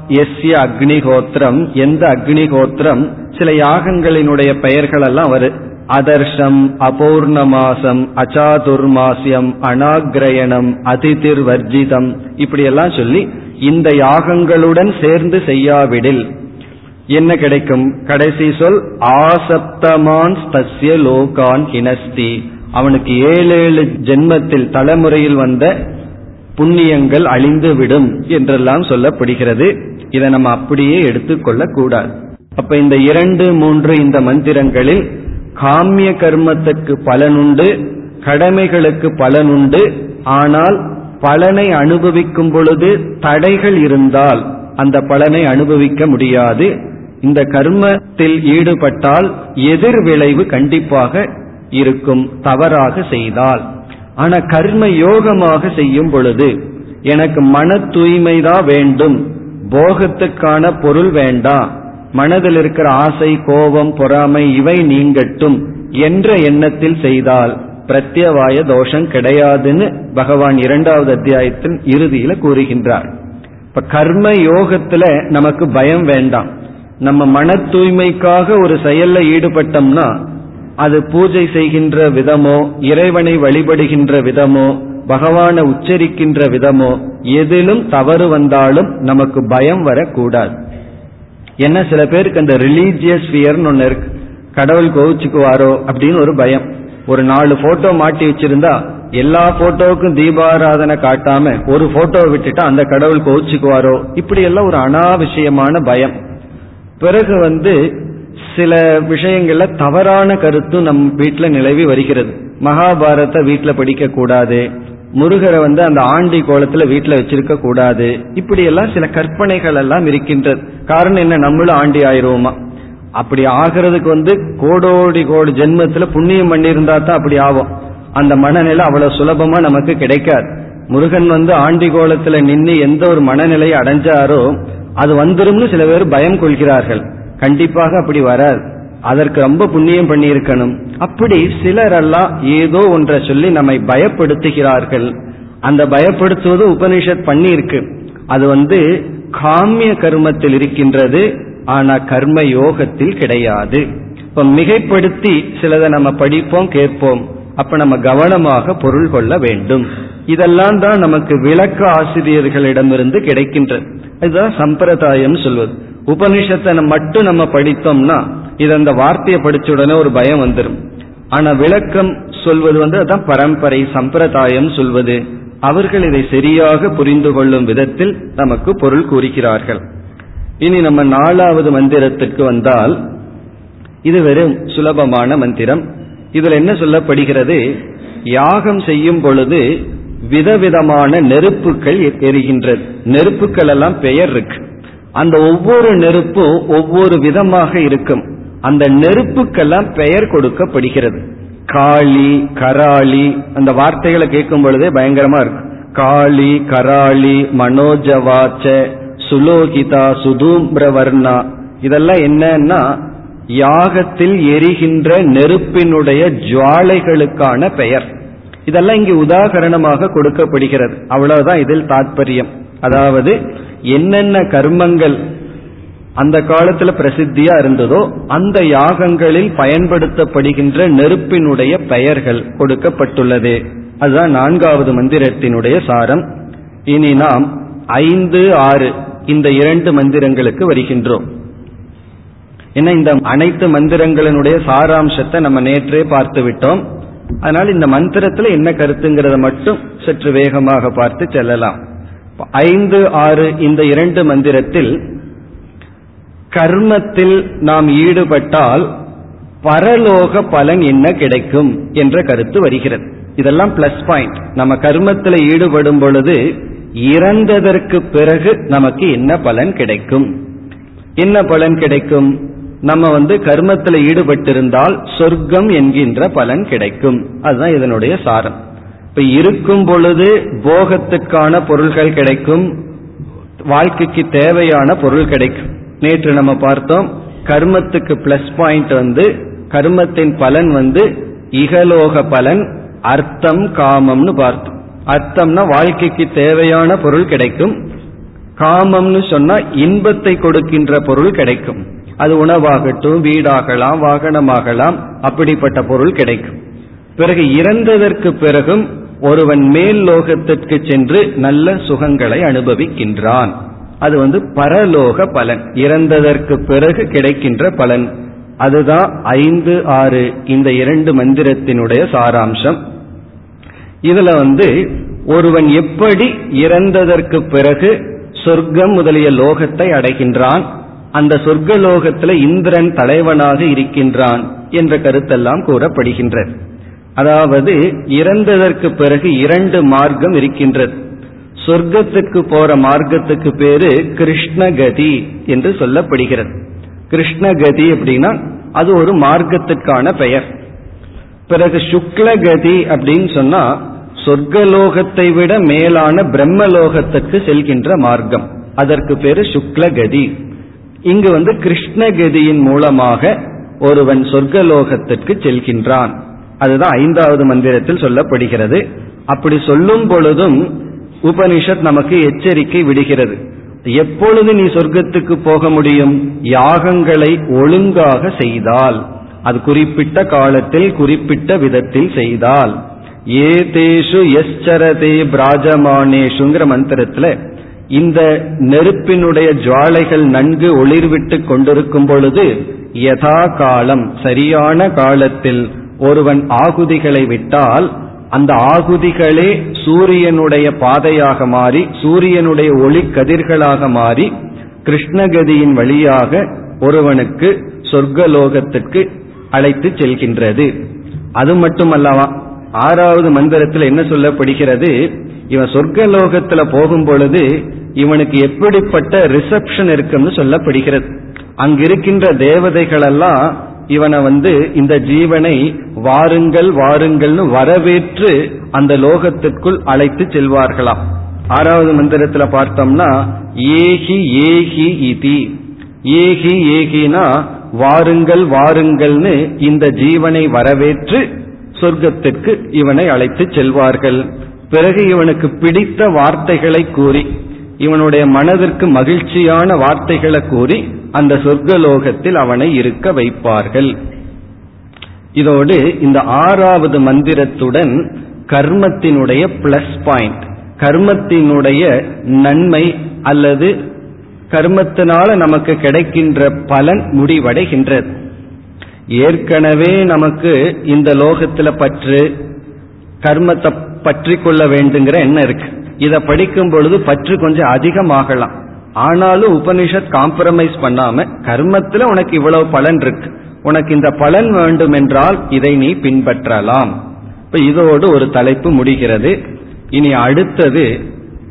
எஸ்ய அக்னிகோத்திரம் எந்த அக்னிகோத்திரம் சில யாகங்களினுடைய பெயர்கள் எல்லாம் வரு. அதர்ஷம் அபூர்ணமாசம் அச்சாதுர்மாசியம் அனாகிரயணம் அதிதிர் வர்ஜிதம் இப்படியெல்லாம் சொல்லி இந்த யாகங்களுடன் சேர்ந்து செய்யாவிடில். என்ன கிடைக்கும்? கடைசி சொல் ஆசப்தமான் தஸ்ய லோகான் ஹினஸ்தி. அவனுக்கு ஏழு ஏழு ஜென்மத்தில் தலைமுறையில் வந்த புண்ணியங்கள் அழிந்துவிடும் என்றெல்லாம் சொல்லப்படுகிறது. இதை நம்ம அப்படியே எடுத்துக்கொள்ள கூடாது அப்ப இந்த இரண்டு மூன்று இந்த மந்திரங்களில் காமிய கர்மத்துக்கு பலனுண்டு கடமைகளுக்கு பலனுண்டு ஆனால் பலனை அனுபவிக்கும் பொழுது தடைகள் இருந்தால் அந்த பலனை அனுபவிக்க முடியாது. இந்த கர்மத்தில் ஈடுபட்டால் எதிர் விளைவு கண்டிப்பாக இருக்கும் தவறாக செய்தால். ஆனா கர்ம யோகமாக செய்யும் பொழுது எனக்கு மன தூய்மைதான் வேண்டும். போகத்துக்கான பொருள் வேண்டாம் மனதில் இருக்கிற ஆசை கோபம் பொறாமை இவை நீங்கட்டும் என்ற எண்ணத்தில் செய்தால் பிரத்யவாய தோஷம் கிடையாதுன்னு பகவான் இரண்டாவது அத்தியாயத்தின் இறுதியில கூறுகின்றார். இப்ப கர்ம யோகத்துல நமக்கு பயம் வேண்டாம். நம்ம மன தூய்மைக்காக ஒரு செயல்ல ஈடுபட்டோம்னா அது பூஜை செய்கின்ற விதமோ இறைவனை வழிபடுகின்ற விதமோ பகவானை உச்சரிக்கின்ற விதமோ எதிலும் தவறு வந்தாலும் நமக்கு பயம் வரக்கூடாது. என்ன சில பேருக்கு அந்த ரிலீஜியஸ் ஃபியர்னு ஒன்று இருக்கு. கடவுள் கோவிச்சுக்குவாரோ அப்படின்னு ஒரு பயம். ஒரு நாலு போட்டோ மாட்டி வச்சிருந்தா எல்லா போட்டோவுக்கும் தீபாராதனை காட்டாம ஒரு போட்டோவை விட்டுட்டா அந்த கடவுள் கோவிச்சுக்குவாரோ? இப்படி எல்லாம் ஒரு அனாவசியமான பயம். பிறகு வந்து சில விஷயங்கள்ல தவறான கருத்தும் நம் வீட்டில் நிலவி வருகிறது. மகாபாரத வீட்டில் படிக்க கூடாது. முருகரை வந்து அந்த ஆண்டி கோலத்துல வீட்டில் வச்சிருக்க கூடாது. இப்படி எல்லாம் சில கற்பனைகள் எல்லாம் இருக்கின்றது. காரணம் என்ன? நம்மளும் ஆண்டி ஆயிருவோமா அப்படி ஆகிறதுக்கு வந்து கோடோடி கோடி ஜென்மத்துல புண்ணியம் பண்ணியிருந்தா தான் அப்படி ஆகும். அந்த மனநிலை அவ்வளவு சுலபமா நமக்கு கிடைக்காது. முருகன் வந்து ஆண்டி கோலத்துல நின்று எந்த ஒரு மனநிலையை அடைஞ்சாரோ அது வந்துரும்னு சில பேர் பயம் கொள்கிறார்கள். கண்டிப்பாக அப்படி வராது. அதற்கு ரொம்ப புண்ணியம் பண்ணியிருக்கணும். அப்படி சிலரெல்லாம் ஏதோ ஒன்றை சொல்லி நம்மை பயப்படுத்துகிறார்கள். அந்த பயப்படுத்துவது உபனிஷத் பண்ணியிருக்கு. அது வந்து காமிய கர்மத்தில் இருக்கின்றது ஆனா கர்ம யோகத்தில் கிடையாது. இப்ப மிகைப்படுத்தி சிலதை நம்ம படிப்போம் கேட்போம். அப்ப நம்ம கவனமாக பொருள் கொள்ள வேண்டும். இதெல்லாம் தான் நமக்கு விளக்க ஆசிரியர்களிடமிருந்து கிடைக்கின்றது. இதுதான் சம்பிரதாயம் சொல்வது. உபனிஷத்தை மட்டும் நம்ம படித்தோம்னா இது அந்த வார்த்தையை படிச்ச உடனே ஒரு பயம் வந்துடும் ஆனா விளக்கம் சொல்வது வந்து அதான் பரம்பரை சம்பிரதாயம் சொல்வது. அவர்கள் இதை சரியாக புரிந்து கொள்ளும் விதத்தில் நமக்கு பொருள் கூறுகிறார்கள். இனி நம்ம நாலாவது மந்திரத்திற்கு வந்தால் இது வெறும் சுலபமான மந்திரம். இதுல என்ன சொல்லப்படுகிறது? யாகம் செய்யும் பொழுது விதவிதமான நெருப்புகள் எரிகின்றது. நெருப்புகள் எல்லாம் பெயர் இருக்கு. அந்த ஒவ்வொரு நெருப்பும் ஒவ்வொரு விதமாக இருக்கும். அந்த நெருப்புக்கெல்லாம் பெயர் கொடுக்கப்படுகிறது. காளி கராளி அந்த வார்த்தைகளை கேட்கும் பொழுதே பயங்கரமா இருக்கும். காளி கராளி மனோஜவாச்ச சுலோகிதா சுதூம்பிரவர்ணா இதெல்லாம் என்னன்னா யாகத்தில் எரிகின்ற நெருப்பினுடைய ஜுவாலைகளுக்கான பெயர். இதெல்லாம் இங்கு உதாகரணமாக கொடுக்கப்படுகிறது. அவ்வளவுதான் இதில் தாற்பயம் அதாவது என்னென்ன கர்மங்கள் அந்த காலத்துல பிரசித்தியா இருந்ததோ அந்த யாகங்களில் பயன்படுத்தப்படுகின்ற நெருப்பினுடைய பெயர்கள் கொடுக்கப்பட்டுள்ளது. அதுதான் நான்காவது மந்திரத்தினுடைய சாரம். இனி நாம் ஐந்து ஆறு இந்த இரண்டு மந்திரங்களுக்கு வருகின்றோம். ஏன்னா இந்த அனைத்து மந்திரங்களினுடைய சாராம்சத்தை நம்ம நேற்றே பார்த்து விட்டோம். அதனால் இந்த மந்திரத்தில் என்ன கருத்துங்கிறத மட்டும் சற்று வேகமாக பார்த்து செல்லலாம். ஐந்து ஆறு இந்த இரண்டு மந்திரத்தில் கர்மத்தில் நாம் ஈடுபட்டால் பரலோக பலன் என்ன கிடைக்கும் என்ற கருத்து வருகிறது. இதெல்லாம் பிளஸ் பாயிண்ட் நம்ம கர்மத்தில் ஈடுபடும் பொழுது இறந்ததற்கு பிறகு நமக்கு என்ன பலன் கிடைக்கும்? என்ன பலன் கிடைக்கும்? நம்ம வந்து கர்மத்தில் ஈடுபட்டிருந்தால் சொர்க்கம் என்கின்ற பலன் கிடைக்கும். அதுதான் இதனுடைய சாரம். இப்ப இருக்கும் பொழுது போகத்துக்கான பொருள்கள் கிடைக்கும் வாழ்க்கைக்கு தேவையான பொருள் கிடைக்கும். நேற்று நம்ம பார்த்தோம் கர்மத்துக்கு பிளஸ் பாயிண்ட் வந்து கர்மத்தின் பலன் வந்து இகலோக பலன் அர்த்தம் காமம்னு பார்த்தோம். அர்த்தம்னா வாழ்க்கைக்கு தேவையான பொருள் கிடைக்கும். காமம்னு சொன்னா இன்பத்தை கொடுக்கின்ற பொருள் கிடைக்கும். அது உணவாகட்டும் வீடாகலாம் வாகனமாகலாம் அப்படிப்பட்ட பொருள் கிடைக்கும். பிறகு இறந்ததற்கு பிறகும் ஒருவன் மேல் லோகத்திற்கு சென்று நல்ல சுகங்களை அனுபவிக்கின்றான். அது வந்து பரலோக பலன். இறந்ததற்கு பிறகு கிடைக்கின்ற பலன். அதுதான் ஐந்து ஆறு இந்த இரண்டு மந்திரத்தினுடைய சாராம்சம். இதுல வந்து ஒருவன் எப்படி இறந்ததற்கு பிறகு சொர்க்கம் முதலிய லோகத்தை அடைகின்றான் அந்த சொர்க்க லோகத்தில் இந்திரன் தலைவனாக இருக்கின்றான் என்ற கருத்தெல்லாம் கூறப்படுகின்றது. அதாவது இறந்ததற்கு பிறகு இரண்டு மார்க்கம் இருக்கின்றது. சொர்க்கத்துக்கு போற மார்க்கத்துக்கு பேரு கிருஷ்ணகதி என்று சொல்லப்படுகிறது. கிருஷ்ணகதி அப்படின்னா அது ஒரு மார்க்கத்துக்கான பெயர். பிறகு சுக்லகதி அப்படின்னு சொன்னா சொர்க்கலோகத்தை விட மேலான பிரம்மலோகத்துக்கு செல்கின்ற மார்க்கம். அதற்கு பேரு சுக்லகதி. இங்கு வந்து கிருஷ்ணகதியின் மூலமாக ஒருவன் சொர்க்கலோகத்திற்கு செல்கின்றான். அதுதான் ஐந்தாவது மந்திரத்தில் சொல்லப்படுகிறது. அப்படி சொல்லும் பொழுதும் உபனிஷத் நமக்கு எச்சரிக்கை விடுகிறது. எப்பொழுது நீ சொர்க்கத்துக்கு போக முடியும்? யாகங்களை ஒழுங்காக செய்தால். அது குறிப்பிட்ட காலத்தில் குறிப்பிட்ட விதத்தில் செய்தால். ஏதேஷு எஸ்சரதே பிராஜமானேஷுங்கிற மந்திரத்துல இந்த நெருப்பினுடைய ஜுவாலைகள் நன்கு ஒளிர்விட்டு கொண்டிருக்கும் பொழுது யதா காலம் சரியான காலத்தில் ஒருவன் ஆகுதிகளை விட்டால் அந்த ஆகுதிகளே சூரியனுடைய பாதையாக மாறி சூரியனுடைய ஒளி கதிர்களாக மாறி கிருஷ்ணகதியின் வழியாக ஒருவனுக்கு சொர்க்கலோகத்திற்கு அழைத்து செல்கின்றது. அது மட்டுமல்லவா ஆறாவது மந்திரத்தில் என்ன சொல்லப்படுகிறது? இவன் சொர்க்கலோகத்துல போகும் பொழுது இவனுக்கு எப்படிப்பட்ட ரிசப்ஷன் இருக்குன்னு சொல்லப்படுகிறது. அங்கிருக்கின்ற தேவதைகள் எல்லாம் இவனை வந்து இந்த ஜீவனை வாருங்கள் வாருங்கள்னு வரவேற்று அந்த லோகத்திற்குள் அழைத்து செல்வார்களாம். ஆறாவது மந்திரத்துல பார்த்தோம்னா ஏகி ஏகி இதி. ஏகி ஏகினா வாருங்கள் வாருங்கள்னு இந்த ஜீவனை வரவேற்று சொர்க்கத்திற்கு இவனை அழைத்து செல்வார்கள். பிறகு இவனுக்கு பிடித்த வார்த்தைகளை கூறி இவனுடைய மனதிற்கு மகிழ்ச்சியான வார்த்தைகளை கூறி அந்த சொர்க்கலோகத்தில் அவனை இருக்க வைப்பார்கள். இதோடு இந்த ஆறாவது மந்திரத்துடன் கர்மத்தினுடைய பிளஸ் பாயிண்ட் கர்மத்தினுடைய நன்மை அல்லது கர்மத்தினால நமக்கு கிடைக்கின்ற பலன் முடிவடைகின்றது. ஏற்கனவே நமக்கு இந்த லோகத்துல பற்று கர்மத்தை பற்றி கொள்ள வேண்டுங்கிற எண்ணம் இருக்கு. இதை படிக்கும் பொழுது பற்று கொஞ்சம் அதிகமாகலாம். ஆனாலும் உபனிஷத் காம்ப்ரமைஸ் பண்ணாம கர்மத்துல உனக்கு இவ்வளவு பலன் இருக்கு. உனக்கு இந்த பலன் வேண்டும் என்றால் இதை நீ பின்பற்றலாம். இப்ப இதோடு ஒரு தலைப்பு முடிகிறது. இனி அடுத்தது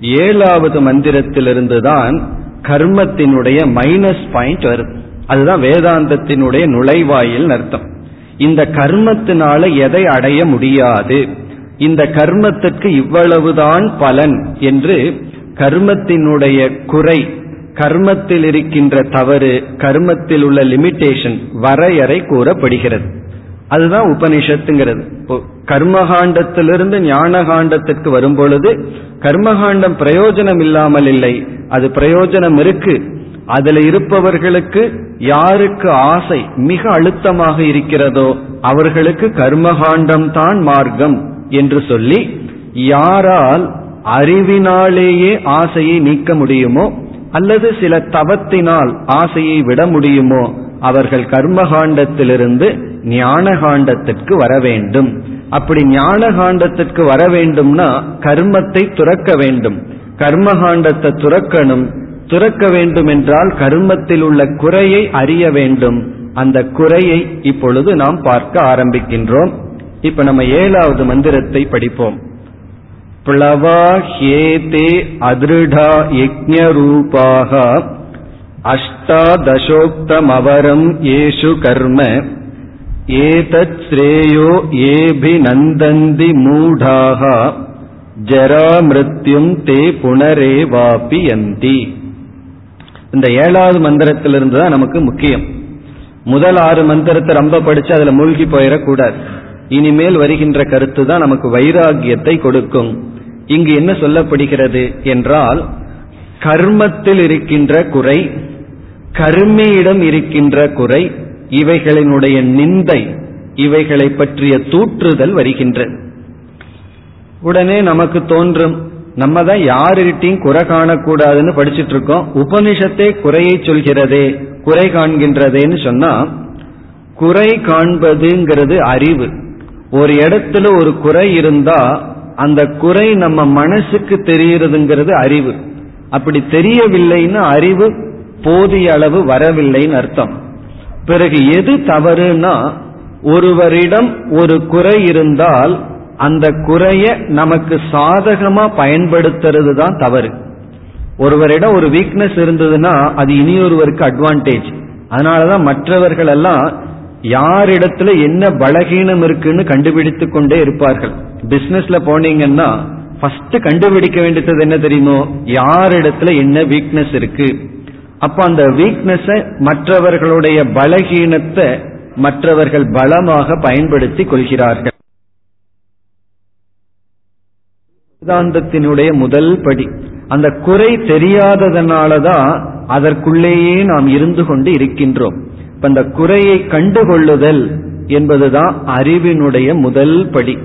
ஏழாவது மந்திரத்திலிருந்து தான் கர்மத்தினுடைய மைனஸ் பாயிண்ட் வரும். அதுதான் வேதாந்தத்தினுடைய நுழைவாயில் அர்த்தம். இந்த கர்மத்தினால எதை அடைய முடியாது? இந்த கர்மத்துக்கு இவ்வளவுதான் பலன் என்று கர்மத்தினுடைய குறை கர்மத்தில் இருக்கின்ற தவறு கர்மத்தில் உள்ள லிமிட்டேஷன் வரையறை கூறப்படுகிறது. அதுதான் உபனிஷத்துங்கிறது. கர்மகாண்டத்திலிருந்து ஞானகாண்டத்திற்கு வரும் பொழுது கர்மகாண்டம் பிரயோஜனம் இல்லாமல் இல்லை. அது பிரயோஜனம் இருக்கு. அதுல இருப்பவர்களுக்கு யாருக்கு ஆசை மிக அழுத்தமாக இருக்கிறதோ அவர்களுக்கு கர்மகாண்டம் தான் மார்க்கம் என்று சொல்லி யாரால் அறிவினாலேயே ஆசையை நீக்க முடியுமோ? அல்லது சில தவத்தினால் ஆசையை விட முடியுமோ? அவர்கள் கர்மகாண்டத்திலிருந்து ஞான காண்டத்திற்கு வர வேண்டும். அப்படி ஞான காண்டத்திற்கு வர வேண்டும்னா கர்மத்தை துறக்க வேண்டும். கர்மகாண்டத்தை துறக்கணும். துறக்க வேண்டும் என்றால் கர்மத்தில் உள்ள குறையை அறிய வேண்டும். அந்த குறையை இப்பொழுது நாம் பார்க்க ஆரம்பிக்கின்றோம். இப்ப நம்ம ஏழாவது மந்திரத்தை படிப்போம். பிளவா ஹேதே அதிருடா யஜ்ஞரூபாக அஷ்டாதசோக்தமவரம் ஏஷு கர்ம ஏதத் ஸ்ரேயோ ஏபிநந்தந்தி மூடாக ஜராமிருத்யும் தே புனரேவாபி யந்தி இந்த ஏழாவது மந்திரத்திலிருந்து தான் நமக்கு முக்கியம். முதல் ஆறு மந்திரத்தை ரொம்ப படிச்சு அதுல மூழ்கி போயிடக்கூடாது இனிமேல் வருகின்ற கருத்து தான் நமக்கு வைராகியத்தை கொடுக்கும். இங்கு என்ன சொல்லப்படுகிறது என்றால் கர்மத்தில் இருக்கின்ற குறை கர்மியிடம் இருக்கின்ற குறை இவைகளினுடைய நிந்தை இவைகளை பற்றிய தூற்றுதல் வருகின்றது உடனே நமக்கு தோன்றும் நம்ம தான் யாருகிட்டையும் குறை காணக்கூடாதுன்னு படிச்சுட்டு இருக்கோம் உபனிஷத்தே குறையை சொல்கிறதே குறை காண்கின்றதேன்னு சொன்னா குறை காண்பதுங்கிறது அறிவு. ஒரு இடத்துல ஒரு குறை இருந்தா அந்த குறை நம்ம மனசுக்கு தெரியறதுங்கிறது அறிவு. அப்படி தெரியவில்லைன்னு அறிவு போதிய அளவு வரவில்லைன்னு அர்த்தம். பிறகு எது தவறுனா ஒருவரிடம் ஒரு குறை இருந்தால் அந்த குறைய நமக்கு சாதகமா பயன்படுத்துறது தான் தவறு. ஒருவரிடம் ஒரு வீக்னஸ் இருந்ததுன்னா அது இனியொருவருக்கு அட்வான்டேஜ் அதனாலதான் மற்றவர்கள் எல்லாம் யாரிடத்துல என்ன பலகீனம் இருக்குன்னு கண்டுபிடித்து கொண்டே இருப்பார்கள். பிசினஸ்ல போனீங்கன்னா ஃபர்ஸ்ட் கண்டுபிடிக்க வேண்டியது என்ன தெரியுமோ? யாரிடத்துல என்ன வீக்னஸ் இருக்கு? அப்ப அந்த வீக்னஸ மற்றவர்களுடைய பலகீனத்தை மற்றவர்கள் பலமாக பயன்படுத்தி கொள்கிறார்கள். வேதாந்தத்தினுடைய முதல் படி. அந்த குறை தெரியாததனாலதான் அதற்குள்ளேயே நாம் இருந்து கொண்டு இருக்கின்றோம். இப்ப அந்த குறையை கண்டுகொள்ளுதல் என்பதுதான் அறிவினுடைய முதல் படி.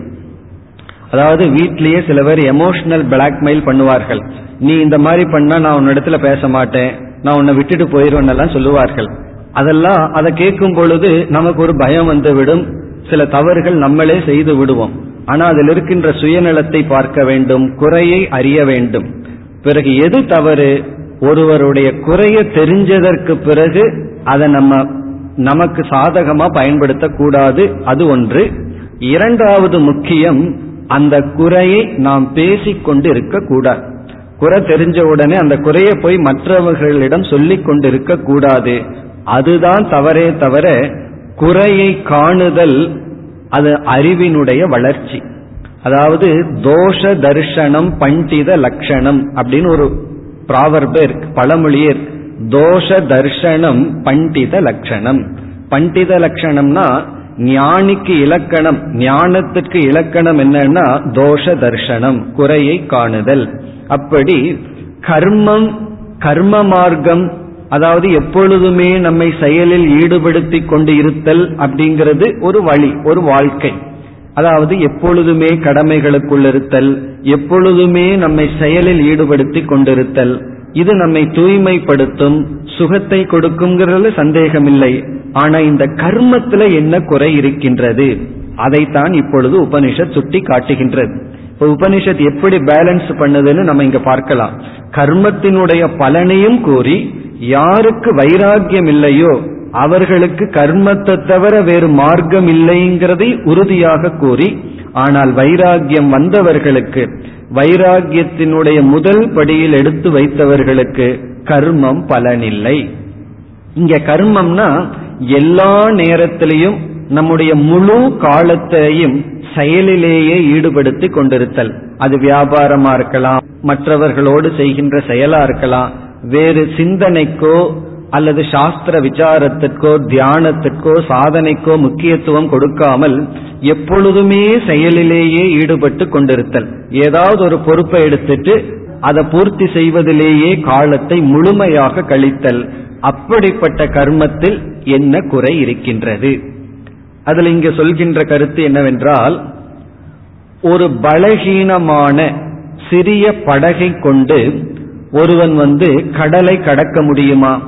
அதாவது வீட்லயே சில பேர் எமோஷனல் பிளாக்மெயில் பண்ணுவார்கள். நீ இந்த மாதிரி பண்ணா நான் உன்னிடத்துல பேச மாட்டேன். நான் உன்னை விட்டுட்டு போயிருவேன் சொல்லுவார்கள். அதெல்லாம் அதை கேட்கும் பொழுது நமக்கு ஒரு பயம் வந்துவிடும் சில தவறுகள் நம்மளே செய்து விடுவோம். ஆனா அதில் இருக்கின்ற சுயநலத்தை பார்க்க வேண்டும் குறையை அறிய வேண்டும். பிறகு எது தவறு? ஒருவருடைய குறைய தெரிஞ்சதற்கு பிறகு அதை நம்ம நமக்கு சாதகமா பயன்படுத்தக்கூடாது. அது ஒன்று. இரண்டாவது முக்கியம் அந்த குறையை நாம் பேசிக்கொண்டு இருக்கக்கூடாது குறை தெரிஞ்ச உடனே அந்த குறையை போய் மற்றவர்களிடம் சொல்லிக் கொண்டு இருக்கக்கூடாது. அதுதான் தவறே தவிர குறையை காணுதல் அது அறிவினுடைய வளர்ச்சி. அதாவது தோஷ தர்ஷனம் பண்டித லட்சணம் அப்படின்னு ஒரு ப்ராவர்பு இருக்கு பழமொழியே இருக்கு. தோஷ தர்ஷனம் பண்டித லட்சணம் பண்டித லட்சணம்னா ஞானிக்கு இலக்கணம் ஞானத்துக்கு இலக்கணம் என்னன்னா தோஷ தர்ஷனம் குறையை காணுதல். அப்படி கர்மம் கர்ம மார்க்கம் அதாவது எப்பொழுதுமே நம்மை செயலில் ஈடுபடுத்தி கொண்டு இருத்தல் அப்படிங்கிறது ஒரு வழி ஒரு வாழ்க்கை. அதாவது எப்பொழுதுமே கடமைகளுக்குள் இருத்தல் எப்பொழுதுமே நம்மை செயலில் ஈடுபடுத்தி கொண்டிருத்தல். இது நம்மை தூய்மைப்படுத்தும் சுகத்தை கொடுக்குங்கிறது சந்தேகமில்லை. ஆனா இந்த கர்மத்துல என்ன குறை இருக்கின்றது? அதைத்தான் இப்பொழுது உபனிஷத் சுட்டி காட்டுகின்றது இப்ப உபனிஷத் எப்படி பேலன்ஸ் பண்ணுதுன்னு நம்ம இங்க பார்க்கலாம். கர்மத்தினுடைய பலனையும் கூறி யாருக்கு வைராக்கியம் இல்லையோ அவர்களுக்கு கர்மத்தை தவிர வேறு மார்க்கம் இல்லைங்கிறதை உறுதியாக கூறி ஆனால் வைராகியம் வந்தவர்களுக்கு வைராகியத்தினுடைய முதல் படியில் எடுத்து வைத்தவர்களுக்கு கர்மம் பலனில்லை. இங்க கர்மம்னா எல்லா நேரத்திலையும் நம்முடைய முழு காலத்தையும் செயலிலேயே ஈடுபடுத்தி கொண்டிருத்தல். அது வியாபாரமா இருக்கலாம் மற்றவர்களோடு செய்கின்ற செயலா இருக்கலாம் வேறு சிந்தனைக்கோ அல்லது சாஸ்திர விசாரத்திற்கோ தியானத்திற்கோ சாதனைக்கோ முக்கியத்துவம் கொடுக்காமல் எப்பொழுதுமே செயலிலேயே ஈடுபட்டு கொண்டிருத்தல். ஏதாவது ஒரு பொறுப்பை எடுத்துட்டு அதை பூர்த்தி செய்வதிலேயே காலத்தை முழுமையாக கழித்தல். அப்படிப்பட்ட கர்மத்தில் என்ன குறை இருக்கின்றது? அதில் இங்கு சொல்கின்ற கருத்து என்னவென்றால் ஒரு பலகீனமான சிறிய படகை கொண்டு ஒருவன் வந்து கடலை கடக்க முடியுமா?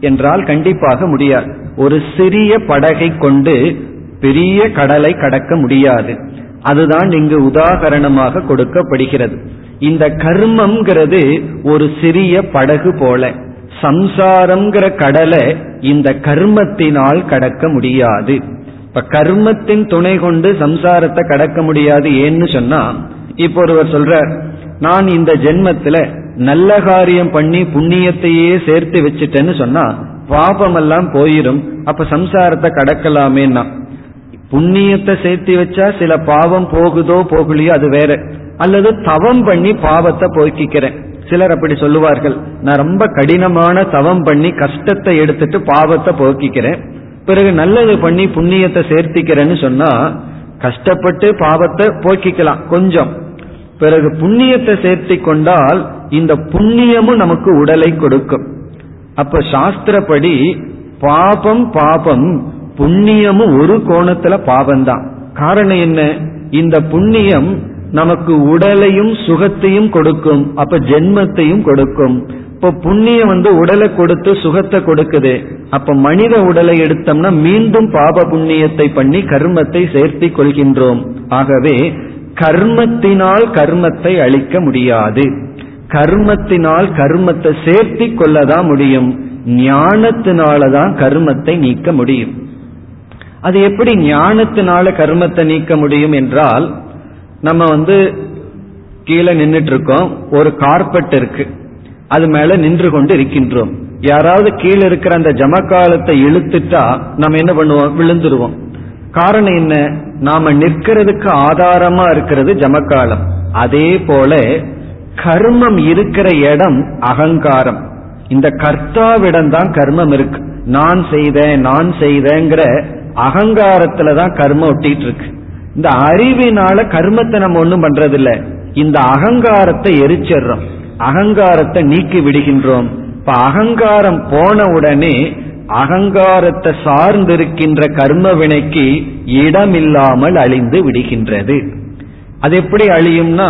என்றால் கண்டிப்பாக முடியாது. ஒரு சிறிய படகை கொண்டு பெரிய கடலை கடக்க முடியாது. அதுதான் இங்கு உதாகரணமாக கொடுக்கப்படுகிறது. இந்த கர்மம்ங்கிறது ஒரு சிறிய படகு போல. சம்சாரம்ங்கிற கடலை இந்த கர்மத்தினால் கடக்க முடியாது. இப்ப கர்மத்தின் துணை கொண்டு சம்சாரத்தை கடக்க முடியாது ஏன்னு சொன்னா இப்போ ஒருவர் சொல்ற நான் இந்த ஜென்மத்துல நல்ல காரியம் பண்ணி புண்ணியத்தையே சேர்த்து வச்சுட்டேன்னு சொன்னா பாபமெல்லாம் போயிரும். அப்ப சம்சாரத்தை கடக்கலாமேன்னா. புண்ணியத்தை சேர்த்து வச்சா சில பாவம் போகுதோ போகலையோ அது வேற. அல்லது தவம் பண்ணி பாவத்தை போக்கிக்கிறேன். சிலர் அப்படி சொல்லுவார்கள். நான் ரொம்ப கடினமான தவம் பண்ணி கஷ்டத்தை எடுத்துட்டு பாவத்தை போக்கிக்கிறேன். பிறகு நல்லது பண்ணி புண்ணியத்தை சேர்த்திக்கிறேன்னு சொன்னா கஷ்டப்பட்டு பாவத்தை போக்கிக்கலாம் கொஞ்சம். பிறகு புண்ணியத்தை சேர்த்தி கொண்டால் இந்த புண்ணியமும் நமக்கு உடலை கொடுக்கும். அப்ப சாஸ்திரப்படி பாபம் பாபம் புண்ணியமும் ஒரு கோணத்துல பாபம்தான் காரணம் என்ன? இந்த புண்ணியம் நமக்கு உடலையும் சுகத்தையும் கொடுக்கும். அப்ப ஜென்மத்தையும் கொடுக்கும். இப்ப புண்ணியம் வந்து உடலை கொடுத்து சுகத்தை கொடுக்குது. அப்ப மனித உடலை எடுத்தோம்னா மீண்டும் பாப புண்ணியத்தை பண்ணி கர்மத்தை சேர்த்தி கொள்கின்றோம். ஆகவே கர்மத்தினால் கர்மத்தை அழிக்க முடியாது. கர்மத்தினால் கர்மத்தை சேர்த்தி கொள்ளதான் முடியும். ஞானத்தினாலதான் கர்மத்தை நீக்க முடியும். அது எப்படி ஞானத்தினால கர்மத்தை நீக்க முடியும் என்றால் நம்ம வந்து கீழே நின்றுட்டு இருக்கோம் ஒரு கார்பெட் இருக்கு. அது மேல நின்று கொண்டு இருக்கின்றோம். யாராவது கீழே இருக்கிற அந்த ஜமக்காலத்தை இழுத்துட்டா நம்ம என்ன பண்ணுவோம்? விழுந்துருவோம். காரணம் என்ன? நாம நிற்கிறதுக்கு ஆதாரமா இருக்கிறது ஜமக்காலம். அதே போல கர்மம் இருக்கிற இடம் அகங்காரம். இந்த கர்த்தாவிடம் தான் கர்மம் இருக்கு. நான் செய்தேன் நான் செய்தேங்கிற அகங்காரத்துல தான் கர்மம் ஒட்டிட்டு இருக்கு இந்த அறிவினால கர்மத்தை நம்ம ஒண்ணும் பண்றதில்ல. இந்த அகங்காரத்தை எரிச்சிடுறோம். அகங்காரத்தை நீக்கி விடுகின்றோம். இப்ப அகங்காரம் போன உடனே அகங்காரத்தை சார்ந்திருக்கின்ற கர்ம வினைக்கு இடமில்லாமல் அழிந்து விடுகின்றது. அது எப்படி அழியும்னா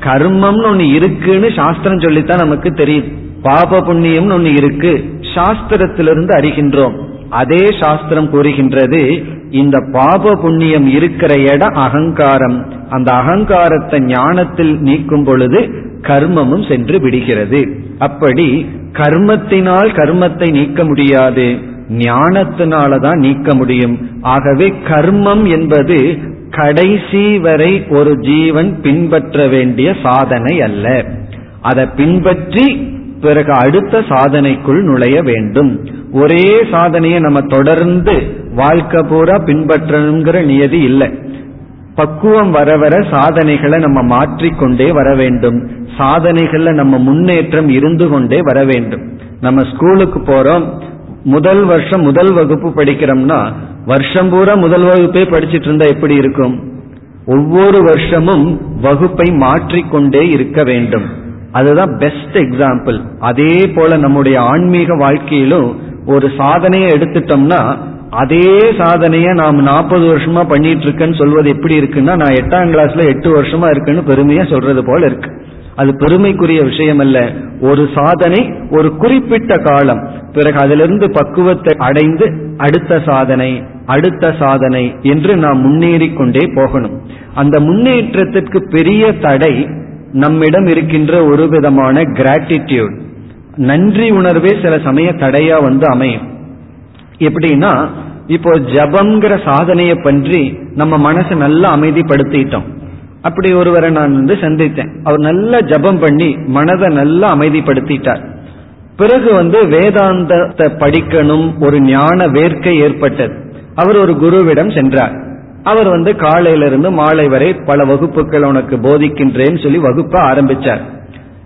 கர்மம்னு ஒண்ணு இருக்குன்னு சாஸ்திரம் சொல்லித்தான் நமக்கு தெரியும். பாப புண்ணியம்னு ஒண்ணு இருக்கு சாஸ்திரத்திலிருந்து அறிகின்றோம். அதே சாஸ்திரம் கூறுகின்றது இந்த பாப புண்ணியம் இருக்கிற இடம் அகங்காரம். அந்த அகங்காரத்தை ஞானத்தில் நீக்கும் பொழுது கர்மமும் சென்று விடுகிறது. அப்படி கர்மத்தினால் கர்மத்தை நீக்க முடியாது. ஞானத்தினாலதான் நீக்க முடியும். ஆகவே கர்மம் என்பது கடைசி வரை ஒரு ஜீவன் பின்பற்ற வேண்டிய சாதனை அல்ல. அதை பின்பற்றி பிறகு அடுத்த சாதனைக்குள் நுழைய வேண்டும். ஒரே சாதனையை நம்ம தொடர்ந்து வாழ்க்கை பூரா பின்பற்றணுங்கிற நியதி இல்லை. பக்குவம் வர வர சாதனைகளை நம்ம மாற்றிக்கொண்டே வர வேண்டும். சாதனைகள்ல நம்ம முன்னேற்றம் இருந்து கொண்டே வர வேண்டும். நம்ம ஸ்கூலுக்கு போறோம் முதல் வருஷம் முதல் வகுப்பு படிக்கிறோம்னா வருஷம் பூரா முதல் வகுப்பே படிச்சிட்டு இருந்தா எப்படி இருக்கும்? ஒவ்வொரு வருஷமும் வகுப்பை மாற்றிக்கொண்டே இருக்க வேண்டும். அதுதான் பெஸ்ட் எக்ஸாம்பிள் அதே போல நம்முடைய ஆன்மீக வாழ்க்கையிலும் ஒரு சாதனையை எடுத்துட்டோம்னா அதே சாதனையை நாம் நாற்பது வருஷமா பண்ணிட்டு இருக்கேன்னு சொல்வது எப்படி இருக்குன்னா நான் எட்டாம் கிளாஸ்ல எட்டு வருஷமா இருக்குன்னு பெருமையா சொல்றது போல இருக்கு. அது பெருமைக்குரிய விஷயம் அல்ல ஒரு சாதனை ஒரு குறிப்பிட்ட காலம். பிறகு அதிலிருந்து பக்குவத்தை அடைந்து அடுத்த சாதனை அடுத்த சாதனை என்று நாம் முன்னேறி கொண்டே போகணும். அந்த முன்னேற்றத்திற்கு பெரிய தடை நம்மிடம் இருக்கின்ற ஒரு விதமான கிராட்டிடியூட் நன்றி உணர்வே சில சமய தடையா வந்து அமையும். எப்படின்னா இப்போ ஜபம்ங்கிற சாதனையை பற்றி நம்ம மனசை நல்லா அமைதிப்படுத்திட்டோம். அப்படி ஒருவரை நான் வந்து சந்தித்தேன். அவர் நல்ல ஜபம் பண்ணி மனதை நல்லா அமைதிப்படுத்திட்டார். பிறகு வந்து வேதாந்தத்தை படிக்கணும் ஒரு ஞான வேர்க்கை ஏற்பட்டது. அவர் ஒரு குருவிடம் சென்றார். அவர் வந்து காலையிலிருந்து மாலை வரை பல வகுப்புகள் உனக்கு போதிக்கின்றேன்னு சொல்லி வகுப்ப ஆரம்பிச்சார்.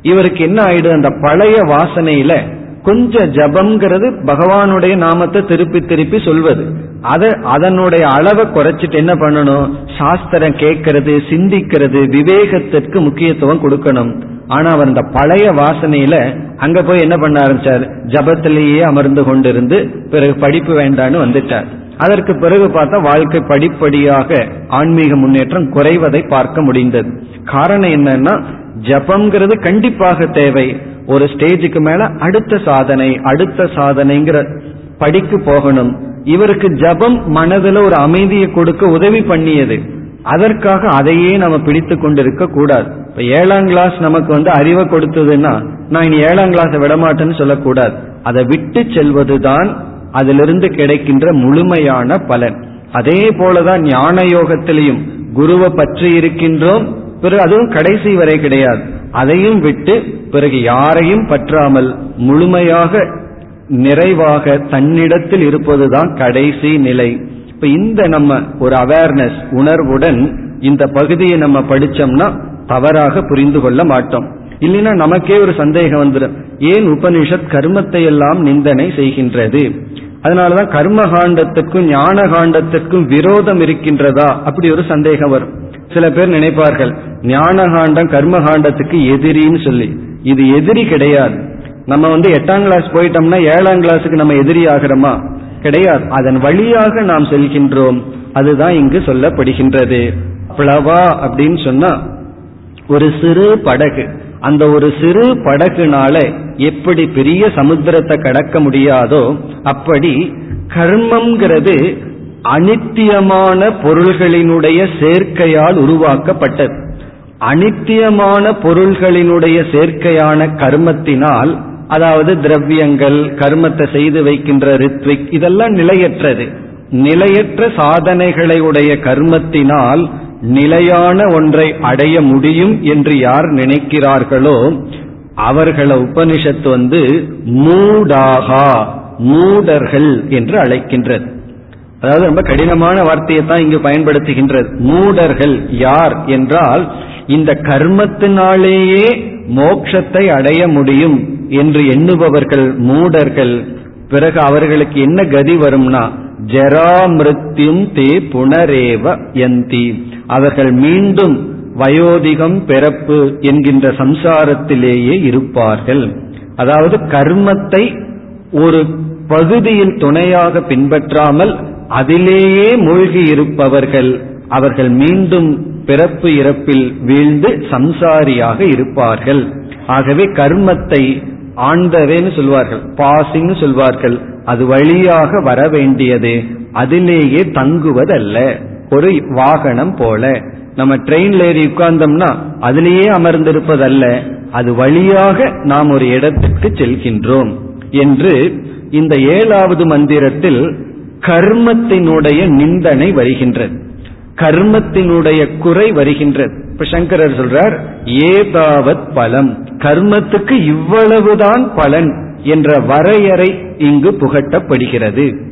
இவருக்கு என்ன ஆயிடும் அந்த பழைய வாசனையில கொஞ்சம் ஜபம்ங்கிறது பகவானுடைய நாமத்தை திருப்பி திருப்பி சொல்வது. அத அதனுடைய அளவை குறைச்சிட்டு என்ன பண்ணணும்? சாஸ்திரம் கேட்கறது சிந்திக்கிறது விவேகத்திற்கு முக்கியத்துவம் கொடுக்கணும். ஆனா அவர் இந்த பழைய வாசனையில அங்க போய் என்ன பண்ண ஆரம்பிச்சார்? ஜபத்திலேயே அமர்ந்து கொண்டிருந்து பிறகு படிப்பு வேண்டான்னு வந்துட்டார். அதற்கு பிறகு பார்த்தா வாழ்க்கை படிப்படியாக ஆன்மீக முன்னேற்றம் குறைவதை பார்க்க முடிந்தது. காரணம் என்னன்னா ஜபம்ங்கிறது கண்டிப்பாக தேவை. ஒரு ஸ்டேஜுக்கு மேல அடுத்த சாதனை அடுத்த சாதனைங்கிற படிக்கு போகணும். இவருக்கு ஜபம் மனதில் ஒரு அமைதியை கொடுக்க உதவி பண்ணியது. அதற்காக அதையே நம்ம பிடித்து கொண்டிருக்க கூடாது. இப்ப ஏழாம் கிளாஸ் நமக்கு வந்து அறிவை கொடுத்ததுன்னா நான் இனி ஏழாம் கிளாஸ் விடமாட்டேன்னு சொல்லக்கூடாது. அதை விட்டு செல்வதுதான் அதிலிருந்து கிடைக்கின்ற முழுமையான பலன். அதே போலதான் ஞான யோகத்திலையும் குருவை பற்றி இருக்கின்றோம். பிறகு அதுவும் கடைசி வரை கிடையாது. அதையும் விட்டு பிறகு யாரையும் பற்றாமல் முழுமையாக நிறைவாக தன்னிடத்தில் இருப்பதுதான் கடைசி நிலை. இப்ப இந்த நம்ம ஒரு அவேர்னஸ் உணர்வுடன் இந்த பகுதியை நம்ம படிச்சோம்னா தவறாக புரிந்து கொள்ள மாட்டோம். இல்லைன்னா நமக்கே ஒரு சந்தேகம் வந்துடும் ஏன் உபனிஷத் கர்மத்தை எல்லாம் நிந்தனை செய்கின்றது? அதனாலதான் கர்ம காண்டத்துக்கும் ஞான காண்டத்துக்கும் விரோதம் இருக்கின்றதா? அப்படி ஒரு சந்தேகம் வரும். சில பேர் நினைப்பார்கள் ஞான காண்டம் கர்ம காண்டத்துக்கு எதிரின்னு சொல்லி. இது எதிரி கிடையாது. நம்ம வந்து எட்டாம் கிளாஸ் போயிட்டோம்னா ஏழாம் கிளாஸுக்கு நம்ம எதிரி ஆகிறோமா? கிடையாது. அதன் வழியாக நாம் செல்கின்றோம். அதுதான் இங்கு சொல்லப்படுகின்றது. பிளவா அப்படின்னு சொன்னா ஒரு சிறு படகு அந்த ஒரு சிறு படகுனால எப்படி பெரிய சமுத்திரத்தை கடக்க முடியாதோ அப்படி கர்மம்ங்கிறது அனித்தியமான பொருள்களினுடைய சேர்க்கையால் உருவாக்கப்பட்டது. அனித்தியமான பொருள்களினுடைய சேர்க்கையான கர்மத்தினால் அதாவது திரவியங்கள் கர்மத்தை செய்து வைக்கின்ற ரித்விக் இதெல்லாம் நிலையற்றது. நிலையற்ற சாதனைகளை உடைய கர்மத்தினால் நிலையான ஒன்றை அடைய முடியும் என்று யார் நினைக்கிறார்களோ அவர்களை உபனிஷத்து வந்து மூடாகா மூடர்கள் என்று அழைக்கின்றது. அதாவது ரொம்ப கடினமான வார்த்தையை தான் இங்கு பயன்படுத்துகின்றது. மூடர்கள் யார் என்றால் இந்த கர்மத்தினாலேயே மோட்சத்தை அடைய முடியும் என்று எண்ணுபவர்கள் மூடர்கள். பிறகு அவர்களுக்கு என்ன கதி வரும்னா ஜராமிருத்தியும் தே புனரேவ யந்தி. அவர்கள் மீண்டும் வயோதிகம் பிறப்பு என்கின்ற சம்சாரத்திலேயே இருப்பார்கள். அதாவது கர்மத்தை ஒரு பகுதியில் துணையாக பின்பற்றாமல் அதிலேயே மூழ்கி இருப்பவர்கள் அவர்கள் மீண்டும் பிறப்பு இறப்பில் வீழ்ந்து சம்சாரியாக இருப்பார்கள். ஆகவே கர்மத்தை ஆண்டவேன்னு சொல்வார்கள் பாசிங் சொல்வார்கள். அது வழியாக வர வேண்டியது அதிலேயே தங்குவதல்ல. ஒரு வாகனம் போல. நம்ம ட்ரெயின்ல ஏறி உட்கார்ந்தோம்னா அதிலேயே அமர்ந்திருப்பதல்ல. அது வழியாக நாம் ஒரு இடத்துக்கு செல்கின்றோம் என்று இந்த ஏழாவது மந்திரத்தில் கர்மத்தினுடைய நிந்தனை வருகின்றது. கர்மத்தினுடைய குறை வருகின்றது. இப்ப சங்கரர் சொல்றார் ஏதாவத் பலம். கர்மத்துக்கு இவ்வளவுதான் பலன் என்ற வரையறை இங்கு புகட்டப்படுகிறது.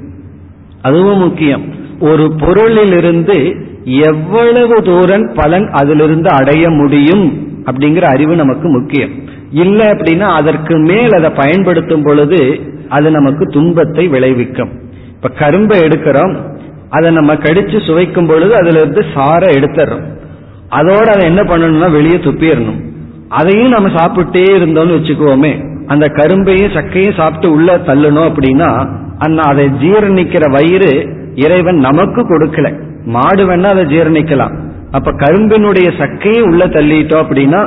அதுவும் முக்கியம். ஒரு பொருளிலிருந்து எவ்வளவு தூரம் பலன் அதிலிருந்து அடைய முடியும் அப்படிங்கிற அறிவு நமக்கு முக்கியம். இல்லை அப்படின்னா அதற்கு மேல் அதை பயன்படுத்தும் பொழுது அது நமக்கு துன்பத்தை விளைவிக்கும். இப்ப கரும்பை எடுக்கிறோம் அதை நம்ம கடிச்சு சுவைக்கும் பொழுது அதுல இருந்து சாரை எடுத்துறோம் அதோட அதை என்ன பண்ணணும்னா வெளியே துப்பிடணும் அதையும் நம்ம சாப்பிட்டே இருந்தோம்னு வச்சுக்குவோமே அந்த கரும்பையும் சக்கையும் சாப்பிட்டு உள்ள தள்ளணும் அப்படின்னா அந்த அதை ஜீரணிக்கிற வயிறு இறைவன் நமக்கு கொடுக்கல. மாடு வேணா அதை ஜீரணிக்கலாம். அப்ப கரும்பினுடைய சக்கையும் உள்ள தள்ளிட்டோம் அப்படின்னா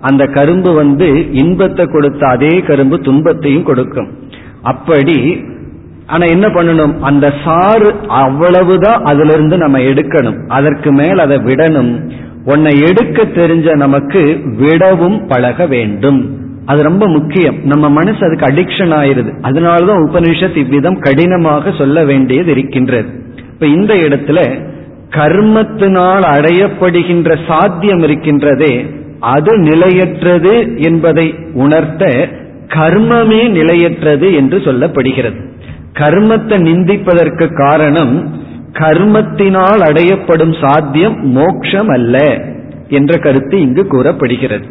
அந்த கரும்பு வந்து இன்பத்தை கொடுத்த அதே கரும்பு துன்பத்தையும் கொடுக்கும். அப்படி ஆனா என்ன பண்ணணும்? அந்த சாறு அவ்வளவுதான் அதுல இருந்து நம்ம எடுக்கணும். அதற்கு மேல் அதை விடணும். உன்னை எடுக்க தெரிஞ்ச நமக்கு விடவும் பழக வேண்டும். அது ரொம்ப முக்கியம். நம்ம மனசு அதுக்கு அடிக்ஷன் ஆயிருது. அதனாலதான் உபனிஷத் இவ்விதம் கடினமாக சொல்ல வேண்டியது இருக்கின்றது. இப்ப இந்த இடத்துல கர்மத்தினால் அடையப்படுகின்ற சாத்தியம் இருக்கின்றதே அது நிலையற்றது என்பதை உணர்த்த கர்மமே நிலையற்றது என்று சொல்லப்படுகிறது. கர்மத்தை நிந்திப்பதற்கு காரணம் கர்மத்தினால் அடையப்படும் சாத்தியம் மோக்ஷம் அல்ல என்ற கருத்து இங்கு கூறப்படுகிறது.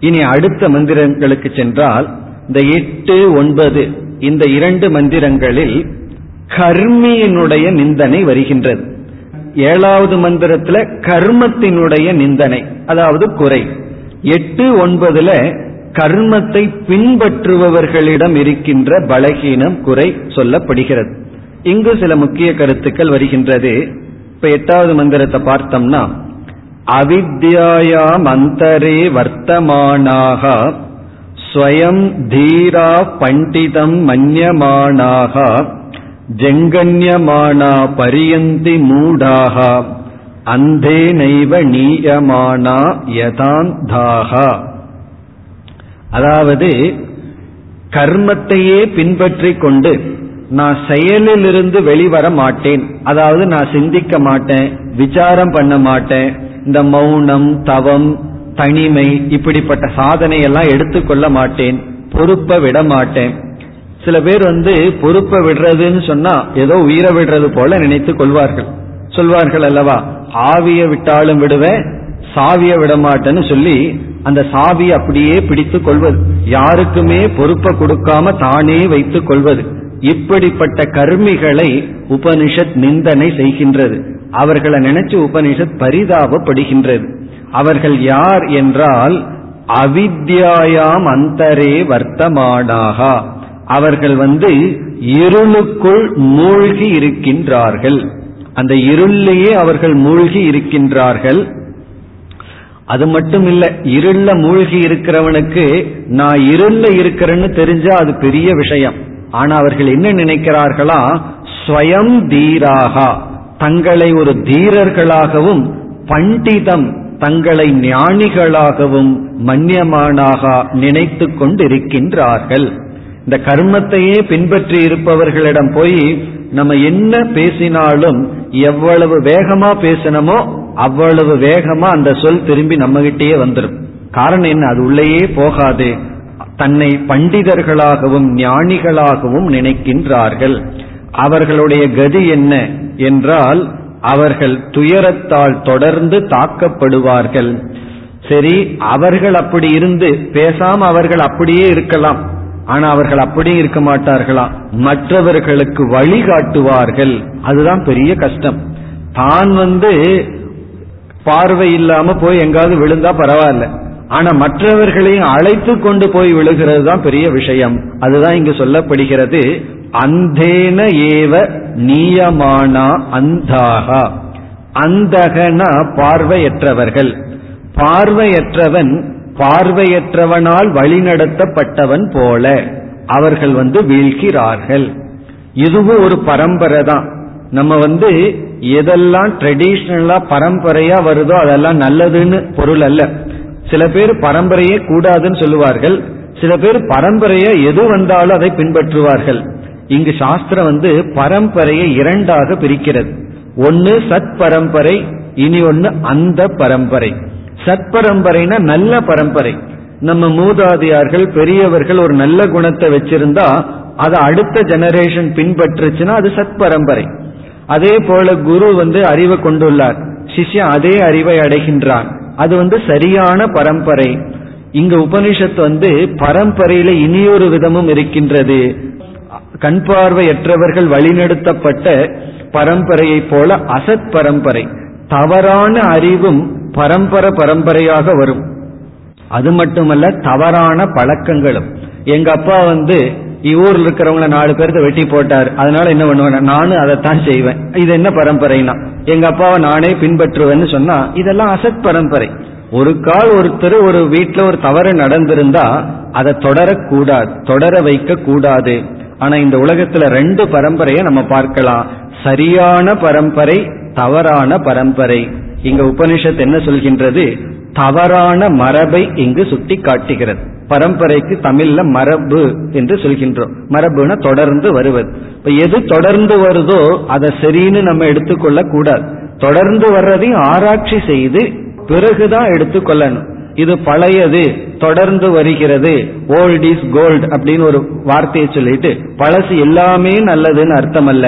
இனி அடுத்த மந்திரங்களுக்கு சென்றால் இந்த எட்டு ஒன்பது இந்த இரண்டு மந்திரங்களில் கர்மியினுடைய நிந்தனை வருகின்றது. ஏழாவது மந்திரத்துல கர்மத்தினுடைய நிந்தனை அதாவது குறை. எட்டு ஒன்பதுல கர்மத்தை பின்பற்றுபவர்களிடம் இருக்கின்ற பலகீனம் குறை சொல்லப்படுகிறது. இங்கு சில முக்கிய கருத்துக்கள் வருகின்றது. இப்ப எட்டாவது மந்திரத்தை பார்த்தோம்னா அவித்யாயாம் அந்தரே வர்த்தமானாக ஸ்வயம் தீரா பண்டிதம் மன்யமானாக ஜெங்கன்யமானா பரியந்தி மூடாக அந்தே நைவ நீயமானா யதாந்தாகா. அதாவது கர்மத்தையே பின்பற்றி கொண்டு நான் செயலிலிருந்து வெளிவர மாட்டேன். அதாவது நான் சிந்திக்க மாட்டேன் விசாரம் பண்ண மாட்டேன். இந்த மௌனம் தவம் தனிமை இப்படிப்பட்ட சாதனையெல்லாம் எடுத்துக்கொள்ள மாட்டேன். பொறுப்பை விட மாட்டேன். சில பேர் வந்து பொறுப்பை விடுறதுன்னு சொன்னா ஏதோ உயிரை விடுறது போல நினைத்து கொள்வார்கள். சொல்வார்கள் அல்லவா ஆவிய விட்டாலும் விடுவேன் சாவிய விட மாட்டேன்னு சொல்லி அந்த சாவி அப்படியே பிடித்து கொள்வது. யாருக்குமே பொறுப்பை கொடுக்காம தானே வைத்துக் கொள்வது. இப்படிப்பட்ட கர்மிகளை உபனிஷத் நிந்தனை செய்கின்றது. அவர்களை நினைச்சு உபனிஷத் பரிதாபப்படுகின்றது. அவர்கள் யார் என்றால் அவித்யாயாம் அந்தரே வர்த்தமானாகா. அவர்கள் வந்து இருளுக்குள் மூழ்கி இருக்கின்றார்கள். அந்த இருளிலேயே அவர்கள் மூழ்கி இருக்கின்றார்கள். அது மட்டும் இல்ல இருள மூழ்கி இருக்கிறவனுக்கு நான் இருள இருக்கிறேன்னு தெரிஞ்சா அது பெரிய விஷயம். ஆனா அவர்கள் என்ன நினைக்கிறார்களா? ஸ்வயம் தீராகா. தங்களை ஒரு தீரர்களாகவும் பண்டிதம் தங்களை ஞானிகளாகவும் மன்யமானாக நினைத்து கொண்டிருக்கின்றார்கள். இந்த கர்மத்தையே பின்பற்றி இருப்பவர்களிடம் போய் நம்ம என்ன பேசினாலும் எவ்வளவு வேகமா பேசினமோ அவ்வளவு வேகமா அந்த சொல் திரும்பி நம்மகிட்டயே வந்துடும் காரணம் என்ன? அது உள்ளேயே போகாது. தன்னை பண்டிதர்களாகவும் ஞானிகளாகவும் நினைக்கின்றார்கள். அவர்களுடைய கதி என்ன என்றால் அவர்கள் துயரத்தால் தொடர்ந்து தாக்கப்படுவார்கள். சரி அவர்கள் அப்படி இருந்து பேசாம அவர்கள் அப்படியே இருக்கலாம். ஆனா அவர்கள் அப்படியே இருக்க மாட்டார்களா? மற்றவர்களுக்கு வழிகாட்டுவார்கள் அதுதான் பெரிய கஷ்டம். தான் வந்து பார்வை இல்லாம போய் எங்காவது விழுந்தா பரவாயில்ல. ஆனா மற்றவர்களையும் அழைத்து கொண்டு போய் விழுகிறது தான் பெரிய விஷயம். அதுதான் இங்கு சொல்லப்படுகிறது அந்தேன ஏவ நீயமானா அந்தாகா. அந்தகனா பார்வையற்றவர்கள். பார்வையற்றவன் பார்வையற்றவனால் வழிநடத்தப்பட்டவன் போல அவர்கள் வந்து வீழ்கிறார்கள். இதுவும் ஒரு பரம்பரை தான். நம்ம வந்து எதெல்லாம் ட்ரெடிஷ்னலா பரம்பரையா வருதோ அதெல்லாம் நல்லதுன்னு பொருள் அல்ல. சில பேர் பரம்பரையே கூடாதுன்னு சொல்லுவார்கள். சில பேர் பரம்பரையா எது வந்தாலும் அதை பின்பற்றுவார்கள். இங்கு சாஸ்திரம் வந்து பரம்பரையை இரண்டாக பிரிக்கிறது. ஒன்னு சத் பரம்பரை இனி ஒன்னு அந்த பரம்பரை. சத் பரம்பரைனா நல்ல பரம்பரை. நம்ம மூதாதியார்கள் பெரியவர்கள் ஒரு நல்ல குணத்தை வச்சிருந்தா அதை அடுத்த ஜெனரேஷன் பின்பற்றுச்சுன்னா அது சத் பரம்பரை அதே போல குரு வந்து அறிவை கொண்டுள்ளார். சிஷ்யன் அதே அறிவை அடைகின்றான். அது வந்து சரியான பரம்பரை. இங்க உபனிஷத் வந்து பரம்பரையில இனியொரு விதமும் இருக்கின்றது. கண் பார்வையற்றவர்கள் வழிநடத்தப்பட்ட பரம்பரையை போல அசத் பரம்பரை. தவறான அறிவும் பரம்பரை பரம்பரையாக வரும். அது மட்டுமல்ல தவறான பழக்கங்களும். எங்க அப்பா வந்து ஊர்ல இருக்கிறவங்கள நாலு பேர்த்த வெட்டி போட்டார். அதனால என்ன பண்ணுவேன் நானும் அதைத்தான் செய்வேன். இது என்ன பரம்பரைனா எங்க அப்பாவை நானே பின்பற்றுவேன்னு சொன்னா இதெல்லாம் அசத் பரம்பரை. ஒரு கால் ஒருத்தர் ஒரு வீட்டுல ஒரு தவறு நடந்திருந்தா அதை தொடரக்கூடாது தொடர வைக்க கூடாது. ஆனா இந்த உலகத்துல ரெண்டு பரம்பரையை நம்ம பார்க்கலாம். சரியான பரம்பரை தவறான பரம்பரை. இங்க உபனிஷத் என்ன சொல்கின்றது? தவறான மரபை இங்கு சுட்டி காட்டுகிறது பரம்பரைக்கு தமிழ்ல மரபு என்று சொல்கின்றோம். மரபுனா தொடர்ந்து வருவது. இப்ப எது தொடர்ந்து வருதோ அதை சரின்னு நம்ம எடுத்துக்கொள்ள கூடாது. தொடர்ந்து வர்றதையும் ஆராய்ச்சி செய்து பிறகுதான் எடுத்துக்கொள்ளணும். இது பழையது தொடர்ந்து வருகிறது ஓல்ட் இஸ் கோல்டு அப்படின்னு ஒரு வார்த்தையை சொல்லிட்டு பழசு எல்லாமே நல்லதுன்னு அர்த்தம் அல்ல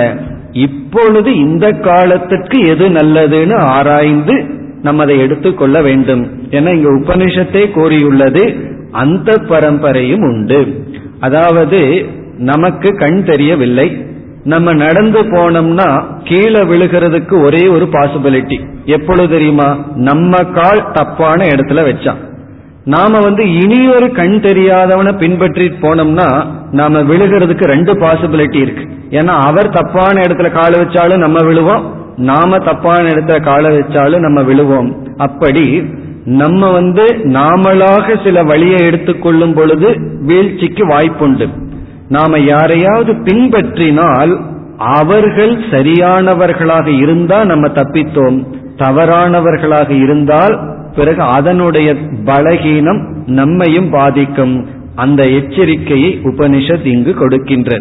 இப்பொழுது இந்த காலத்துக்கு எது நல்லதுன்னு ஆராய்ந்து நம்ம அதை எடுத்துக்கொள்ள வேண்டும். என இங்க உபனிஷத்தே கூறியுள்ளது அந்த பரம்பரையும் உண்டு. அதாவது நமக்கு கண் தெரியவில்லை. நம்ம நடந்து போனோம்னா கீழே விழுகிறதுக்கு ஒரே ஒரு பாசிபிலிட்டி எப்பொழுது தெரியுமா? நம்ம கால் தப்பான இடத்துல வச்சான். நாம வந்து இனி ஒரு கண் தெரியாதவனை பின்பற்றி போனோம்னா நாம விழுகிறதுக்கு ரெண்டு பாசிபிலிட்டி இருக்கு. ஏன்னா அவர் தப்பான இடத்துல கால வச்சாலும் நம்ம விழுவோம். நாம தப்பான இடத்துல கால வச்சாலும் நம்ம விழுவோம். அப்படி நம்ம வந்து நாமளாக சில வழியை எடுத்துக்கொள்ளும் பொழுது வீழ்ச்சிக்கு வாய்ப்புண்டு. நாம யாரையாவது பின்பற்றினால் அவர்கள் சரியானவர்களாக இருந்தால் நம்ம தப்பித்தோம். தவறானவர்களாக இருந்தால் பிறகு அதனுடைய பலகீனம் நம்மையும் பாதிக்கும். அந்த எச்சரிக்கையை உபனிஷத் இங்கு கொடுக்கின்ற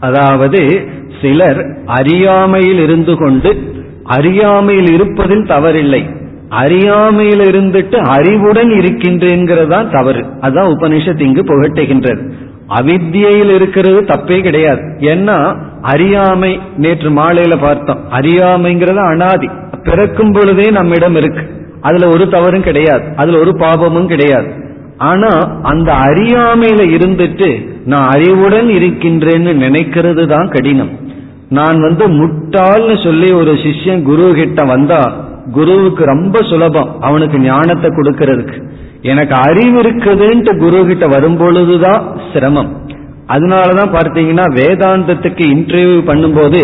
அதாவது சிலர் அறியாமையில் இருந்து கொண்டு அறியாமையில் இருப்பதில் தவறில்லை. அறியாமையில் இருந்துட்டு அறிவுடன் இருக்கின்றேங்கிறதான் தவறு. அதான் உபனிஷத் இங்கு புகட்டுகின்றது. அவித்தியில் இருக்கிறது தப்பே கிடையாது. ஏன்னா அறியாமை நேற்று மாலையில பார்த்தோம். அறியாமைங்கிறது அனாதி. பிறக்கும் பொழுதே நம்மிடம் இருக்கு. அதுல ஒரு தவறும் கிடையாது. அதுல ஒரு பாபமும் கிடையாது. ஆனா அந்த அறியாமையில இருந்துட்டு நான் அறிவுடன் இருக்கின்றேன்னு நினைக்கிறது தான் கடினம். நான் வந்து முட்டாள்னு சொல்லி ஒரு சிஷ்யன் குரு கிட்ட வந்தா குருவுக்கு ரொம்ப சுலபம். அவனுக்கு ஞானத்தை கொடுக்கறதுக்கு. எனக்கு அறிவு இருக்குதுன்ட்டு குரு கிட்ட வரும்பொழுதுதான் சிரமம். அதனாலதான் பார்த்தீங்கன்னா வேதாந்தத்துக்கு இன்டர்வியூ பண்ணும்போது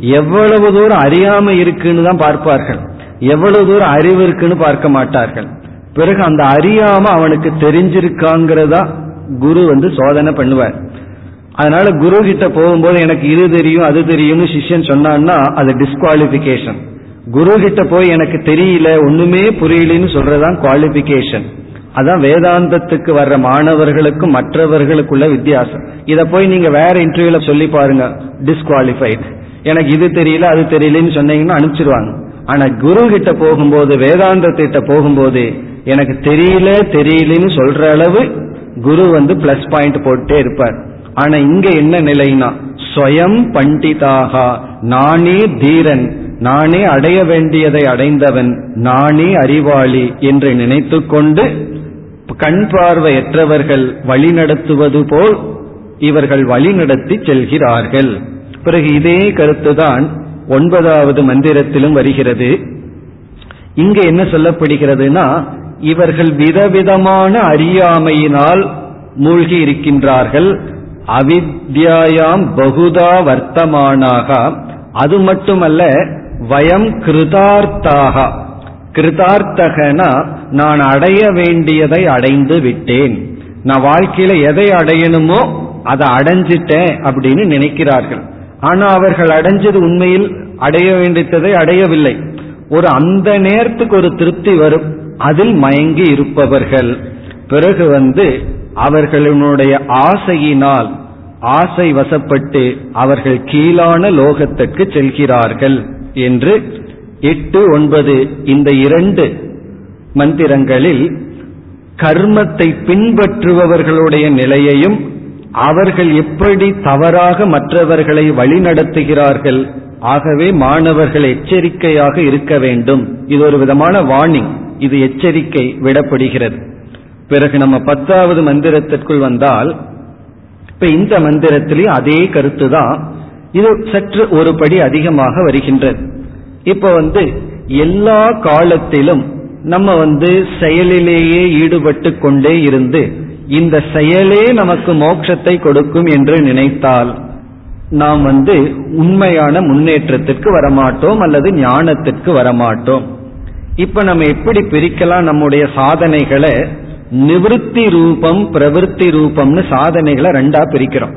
எவ்வளவு தூரம் அறியாம இருக்குன்னு தான் பார்ப்பார்கள். எவ்வளவு தூரம் அறிவு இருக்குன்னு பார்க்க மாட்டார்கள். பிறகு அந்த அறியாம அவனுக்கு தெரிஞ்சிருக்காங்கிறதா குரு வந்து சோதனை பண்ணுவார். அதனால குரு கிட்ட போகும்போது எனக்கு இது தெரியும் அது தெரியும்னு சிஷ்யன் சொன்னான்னா அது டிஸ்குவாலிபிகேஷன் குரு கிட்ட போய் எனக்கு தெரியல ஒண்ணுமே புரியலன்னு சொல்றதுதான் குவாலிபிகேஷன் அதான் வேதாந்தத்துக்கு வர்ற மாணவர்களுக்கும் மற்றவர்களுக்குள்ள வித்தியாசம். இத போய் நீங்க வேற இன்டர்வியூல சொல்லி பாருங்க டிஸ்குவாலிஃபைட் எனக்கு இது தெரியல அது தெரியலன்னு சொன்னீங்கன்னா அனுப்பிச்சிருவாங்க. ஆனா குரு கிட்ட போகும்போது வேதாந்தத்திட்ட போகும்போது எனக்கு தெரியல தெரியலன்னு சொல்ற அளவு குரு வந்து பிளஸ் பாயிண்ட் போட்டே இருப்பார். ஆனா இங்க என்ன நிலைனா ஸ்வயம் பண்டிதாகா நானே தீரன் நானே அடைய வேண்டியதை அடைந்தவன் நானே அறிவாளி என்று நினைத்து கொண்டு கண் பார்வையற்றவர்கள் வழிநடத்துவது போல் இவர்கள் வழிநடத்தி செல்கிறார்கள். பிறகு இதே கருத்துதான் ஒன்பதாவது மந்திரத்திலும் வருகிறது. இங்கு என்ன சொல்லப்படுகிறதுனா இவர்கள் விதவிதமான அறியாமையினால் மூழ்கி இருக்கின்றார்கள். அவித்யாயாம் பகுதா வர்த்தமானாக. அது மட்டுமல்ல வயம் கிருதார்த்தாக. கிருதார்த்தகனா நான் அடைய வேண்டியதை அடைந்து விட்டேன். நான் வாழ்க்கையில எதை அடையணுமோ அதை அடைஞ்சிட்டேன் அப்படின்னு நினைக்கிறார்கள். ஆனா அவர்கள் அடைஞ்சது உண்மையில் அடைய வேண்டியதை அடையவில்லை. ஒரு அந்த நேரத்துக்கு ஒரு திருப்தி வரும். அதில் மயங்கி இருப்பவர்கள். பிறகு வந்து அவர்களுடைய ஆசையினால் ஆசை வசப்பட்டு அவர்கள் கீழான லோகத்திற்கு செல்கிறார்கள். என்று எட்டு ஒன்பது இந்த இரண்டு மந்திரங்களில் கர்மத்தை பின்பற்றுபவர்களுடைய நிலையையும் அவர்கள் எப்படி தவறாக மற்றவர்களை வழிநடத்துகிறார்கள் ஆகவே மாணவர்கள் எச்சரிக்கையாக இருக்க வேண்டும். இது ஒரு விதமான வார்னிங். இது எச்சரிக்கை விடப்படுகிறது. பிறகு நம்ம பத்தாவது மந்திரத்திற்குள் வந்தால் இப்ப இந்த மந்திரத்திலேயே அதே கருத்து தான் இது சற்று ஒரு படி அதிகமாக வருகின்றது. இப்ப வந்து எல்லா காலத்திலும் நம்ம வந்து செயலிலேயே ஈடுபட்டு கொண்டே இருந்து இந்த செயலே நமக்கு மோட்சத்தை கொடுக்கும் என்று நினைத்தால் நாம் வந்து உண்மையான முன்னேற்றத்திற்கு வரமாட்டோம் அல்லது ஞானத்திற்கு வரமாட்டோம். இப்ப நம்ம எப்படி பிரிக்கலாம் நம்முடைய சாதனைகளை? நிவிருத்தி ரூபம் பிரவிற்த்தி ரூபம்னு சாதனைகளை ரெண்டா பிரிக்கிறோம்.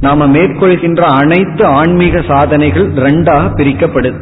நாம மேற்கொள்கின்ற அனைத்து ஆன்மீக சாதனைகள் ரெண்டாக பிரிக்கப்படுது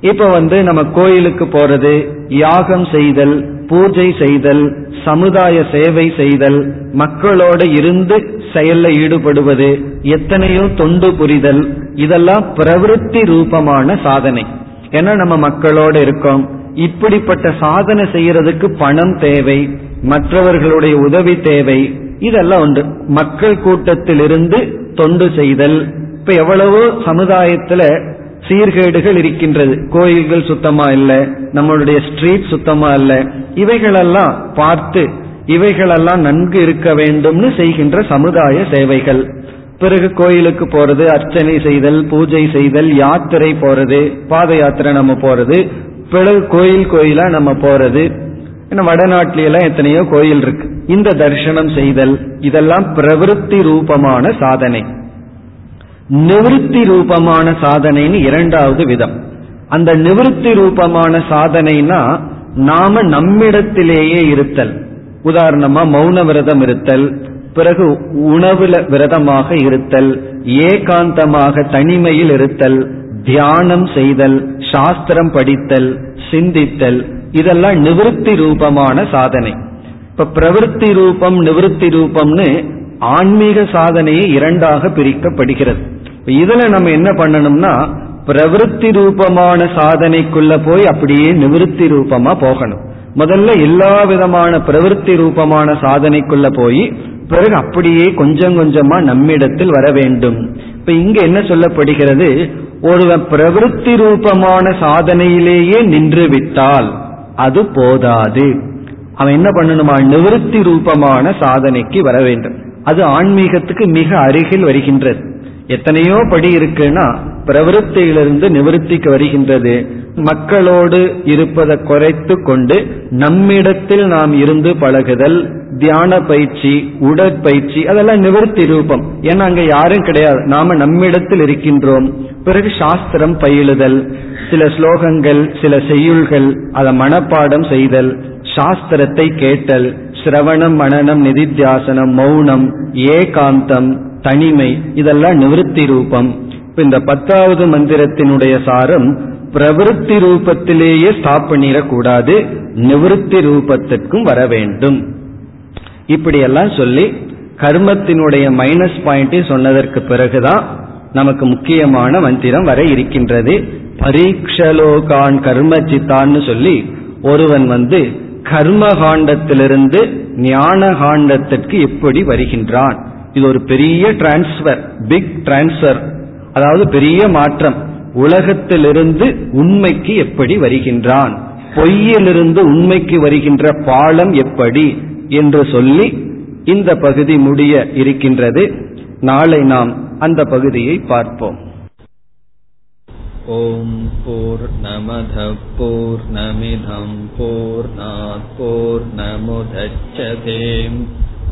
இப்ப வந்து நம்ம கோயிலுக்கு போறது யாகம் செய்தல் பூஜை செய்தல் சமுதாய சேவை செய்தல் மக்களோடு இருந்து செயல்ல ஈடுபடுவது எத்தனையோ தொண்டு புரிதல் இதெல்லாம் பிரவருத்தி ரூபமான சாதனை. ஏன்னா நம்ம மக்களோடு இருக்கோம். இப்படிப்பட்ட சாதனை செய்யறதுக்கு பணம் தேவை மற்றவர்களுடைய உதவி தேவை இதெல்லாம் உண்டு. மக்கள் கூட்டத்திலிருந்து தொண்டு செய்தல். இப்ப எவ்வளவோ சமுதாயத்துல சீர்கேடுகள் இருக்கின்றது. கோயில்கள் சுத்தமா இல்ல. நம்மளுடைய ஸ்ட்ரீட் சுத்தமா இல்ல. இவைகளெல்லாம் பார்த்து இவைகளெல்லாம் நன்கு இருக்க வேண்டும்னு செய்கின்ற சமுதாய சேவைகள். பிறகு கோயிலுக்கு போறது அர்ச்சனை செய்தல் பூஜை செய்தல் யாத்திரை போறது பாத யாத்திரை நம்ம போறது பிறகு கோயில் கோயிலா நம்ம போறது. வடநாட்டிலாம் எத்தனையோ கோயில் இருக்கு இந்த தரிசனம் செய்தல் இதெல்லாம் பிரவருத்தி ரூபமான சாதனை. நிவிருத்தி ரூபமான சாதனைன்னு இரண்டாவது விதம். அந்த நிவிருத்தி ரூபமான சாதனைனா நாம நம்மிடத்திலேயே இருத்தல். உதாரணமா மௌன விரதம் இருத்தல் பிறகு உணவுல விரதமாக இருத்தல் ஏகாந்தமாக தனிமையில் இருத்தல் தியானம் செய்தல் சாஸ்திரம் படித்தல் சிந்தித்தல் இதெல்லாம் நிவிருத்தி ரூபமான சாதனை. இப்ப பிரவருத்தி ரூபம் நிவிருத்தி ரூபம்னு ஆன்மீக சாதனையை இரண்டாக பிரிக்கப்படுகிறது. இதுல நம்ம என்ன பண்ணணும்னா பிரவருத்தி ரூபமான சாதனைக்குள்ள போய் அப்படியே நிவிருத்தி ரூபமா போகணும். முதல்ல எல்லா விதமான பிரவருத்தி ரூபமான சாதனைக்குள்ள போய் பிறகு அப்படியே கொஞ்சம் கொஞ்சமா நம்மிடத்தில் வர வேண்டும். இப்ப இங்க என்ன சொல்லப்படுகிறது? ஒருவன் பிரவருத்தி ரூபமான சாதனையிலேயே நின்று விட்டால் அது போதாது. அவன் என்ன பண்ணணுமா? நிவர்த்தி ரூபமான சாதனைக்கு வர வேண்டும். அது ஆன்மீகத்துக்கு மிக அருகில் வருகின்றது. எத்தனையோ படி இருக்குன்னா பிரவருத்தியிலிருந்து நிவர்த்திக்கு வருகின்றது. மக்களோடு இருப்பதை குறைத்து கொண்டு நம்மிடத்தில் நாம் இருந்து பழகுதல் தியான பயிற்சி உடற்பயிற்சி அதெல்லாம் நிவர்த்தி ரூபம். ஏன்னா அங்க யாரும் கிடையாது. நாம நம்மிடத்தில் இருக்கின்றோம். பிறகு சாஸ்திரம் பயிலுதல் சில ஸ்லோகங்கள் சில செய்யுள்கள் அதை மனப்பாடம் செய்தல் சாஸ்திரத்தை கேட்டல் சிரவணம் மனநம் நிதித்தியாசனம் மௌனம் ஏகாந்தம் தனிமை இதெல்லாம் நிவர்த்தி ரூபம். இந்த பத்தாவது மந்திரத்தினுடைய சாரம் பிரவருத்தி ரூபத்திலேயே ஸ்டாப் பண்ணிடக்கூடாது நிவர்த்தி ரூபத்திற்கும் வர வேண்டும். இப்படியெல்லாம் சொல்லி கர்மத்தினுடைய மைனஸ் பாயிண்டை சொன்னதற்கு பிறகுதான் நமக்கு முக்கியமான மந்திரம் வர இருக்கின்றது. பரீட்சலோகான் கர்மஜித்தான்னு சொல்லி ஒருவன் வந்து கர்ம காண்டத்திலிருந்து ஞான காண்டத்திற்கு எப்படி வருகின்றான். இது ஒரு பெரிய டிரான்ஸ்பர் பிக் டிரான்ஸ்பர் அதாவது பெரிய மாற்றம். உலகத்திலிருந்து உண்மைக்கு எப்படி வருகின்றான்? பொய்யிலிருந்து உண்மைக்கு வருகின்ற பாலம் எப்படி? என்று சொல்லி இந்த பகுதி முடிய இருக்கின்றது. நாளை நாம் அந்த பகுதியை பார்ப்போம். ஓம் போர் நமத போர் நமிதம் போர்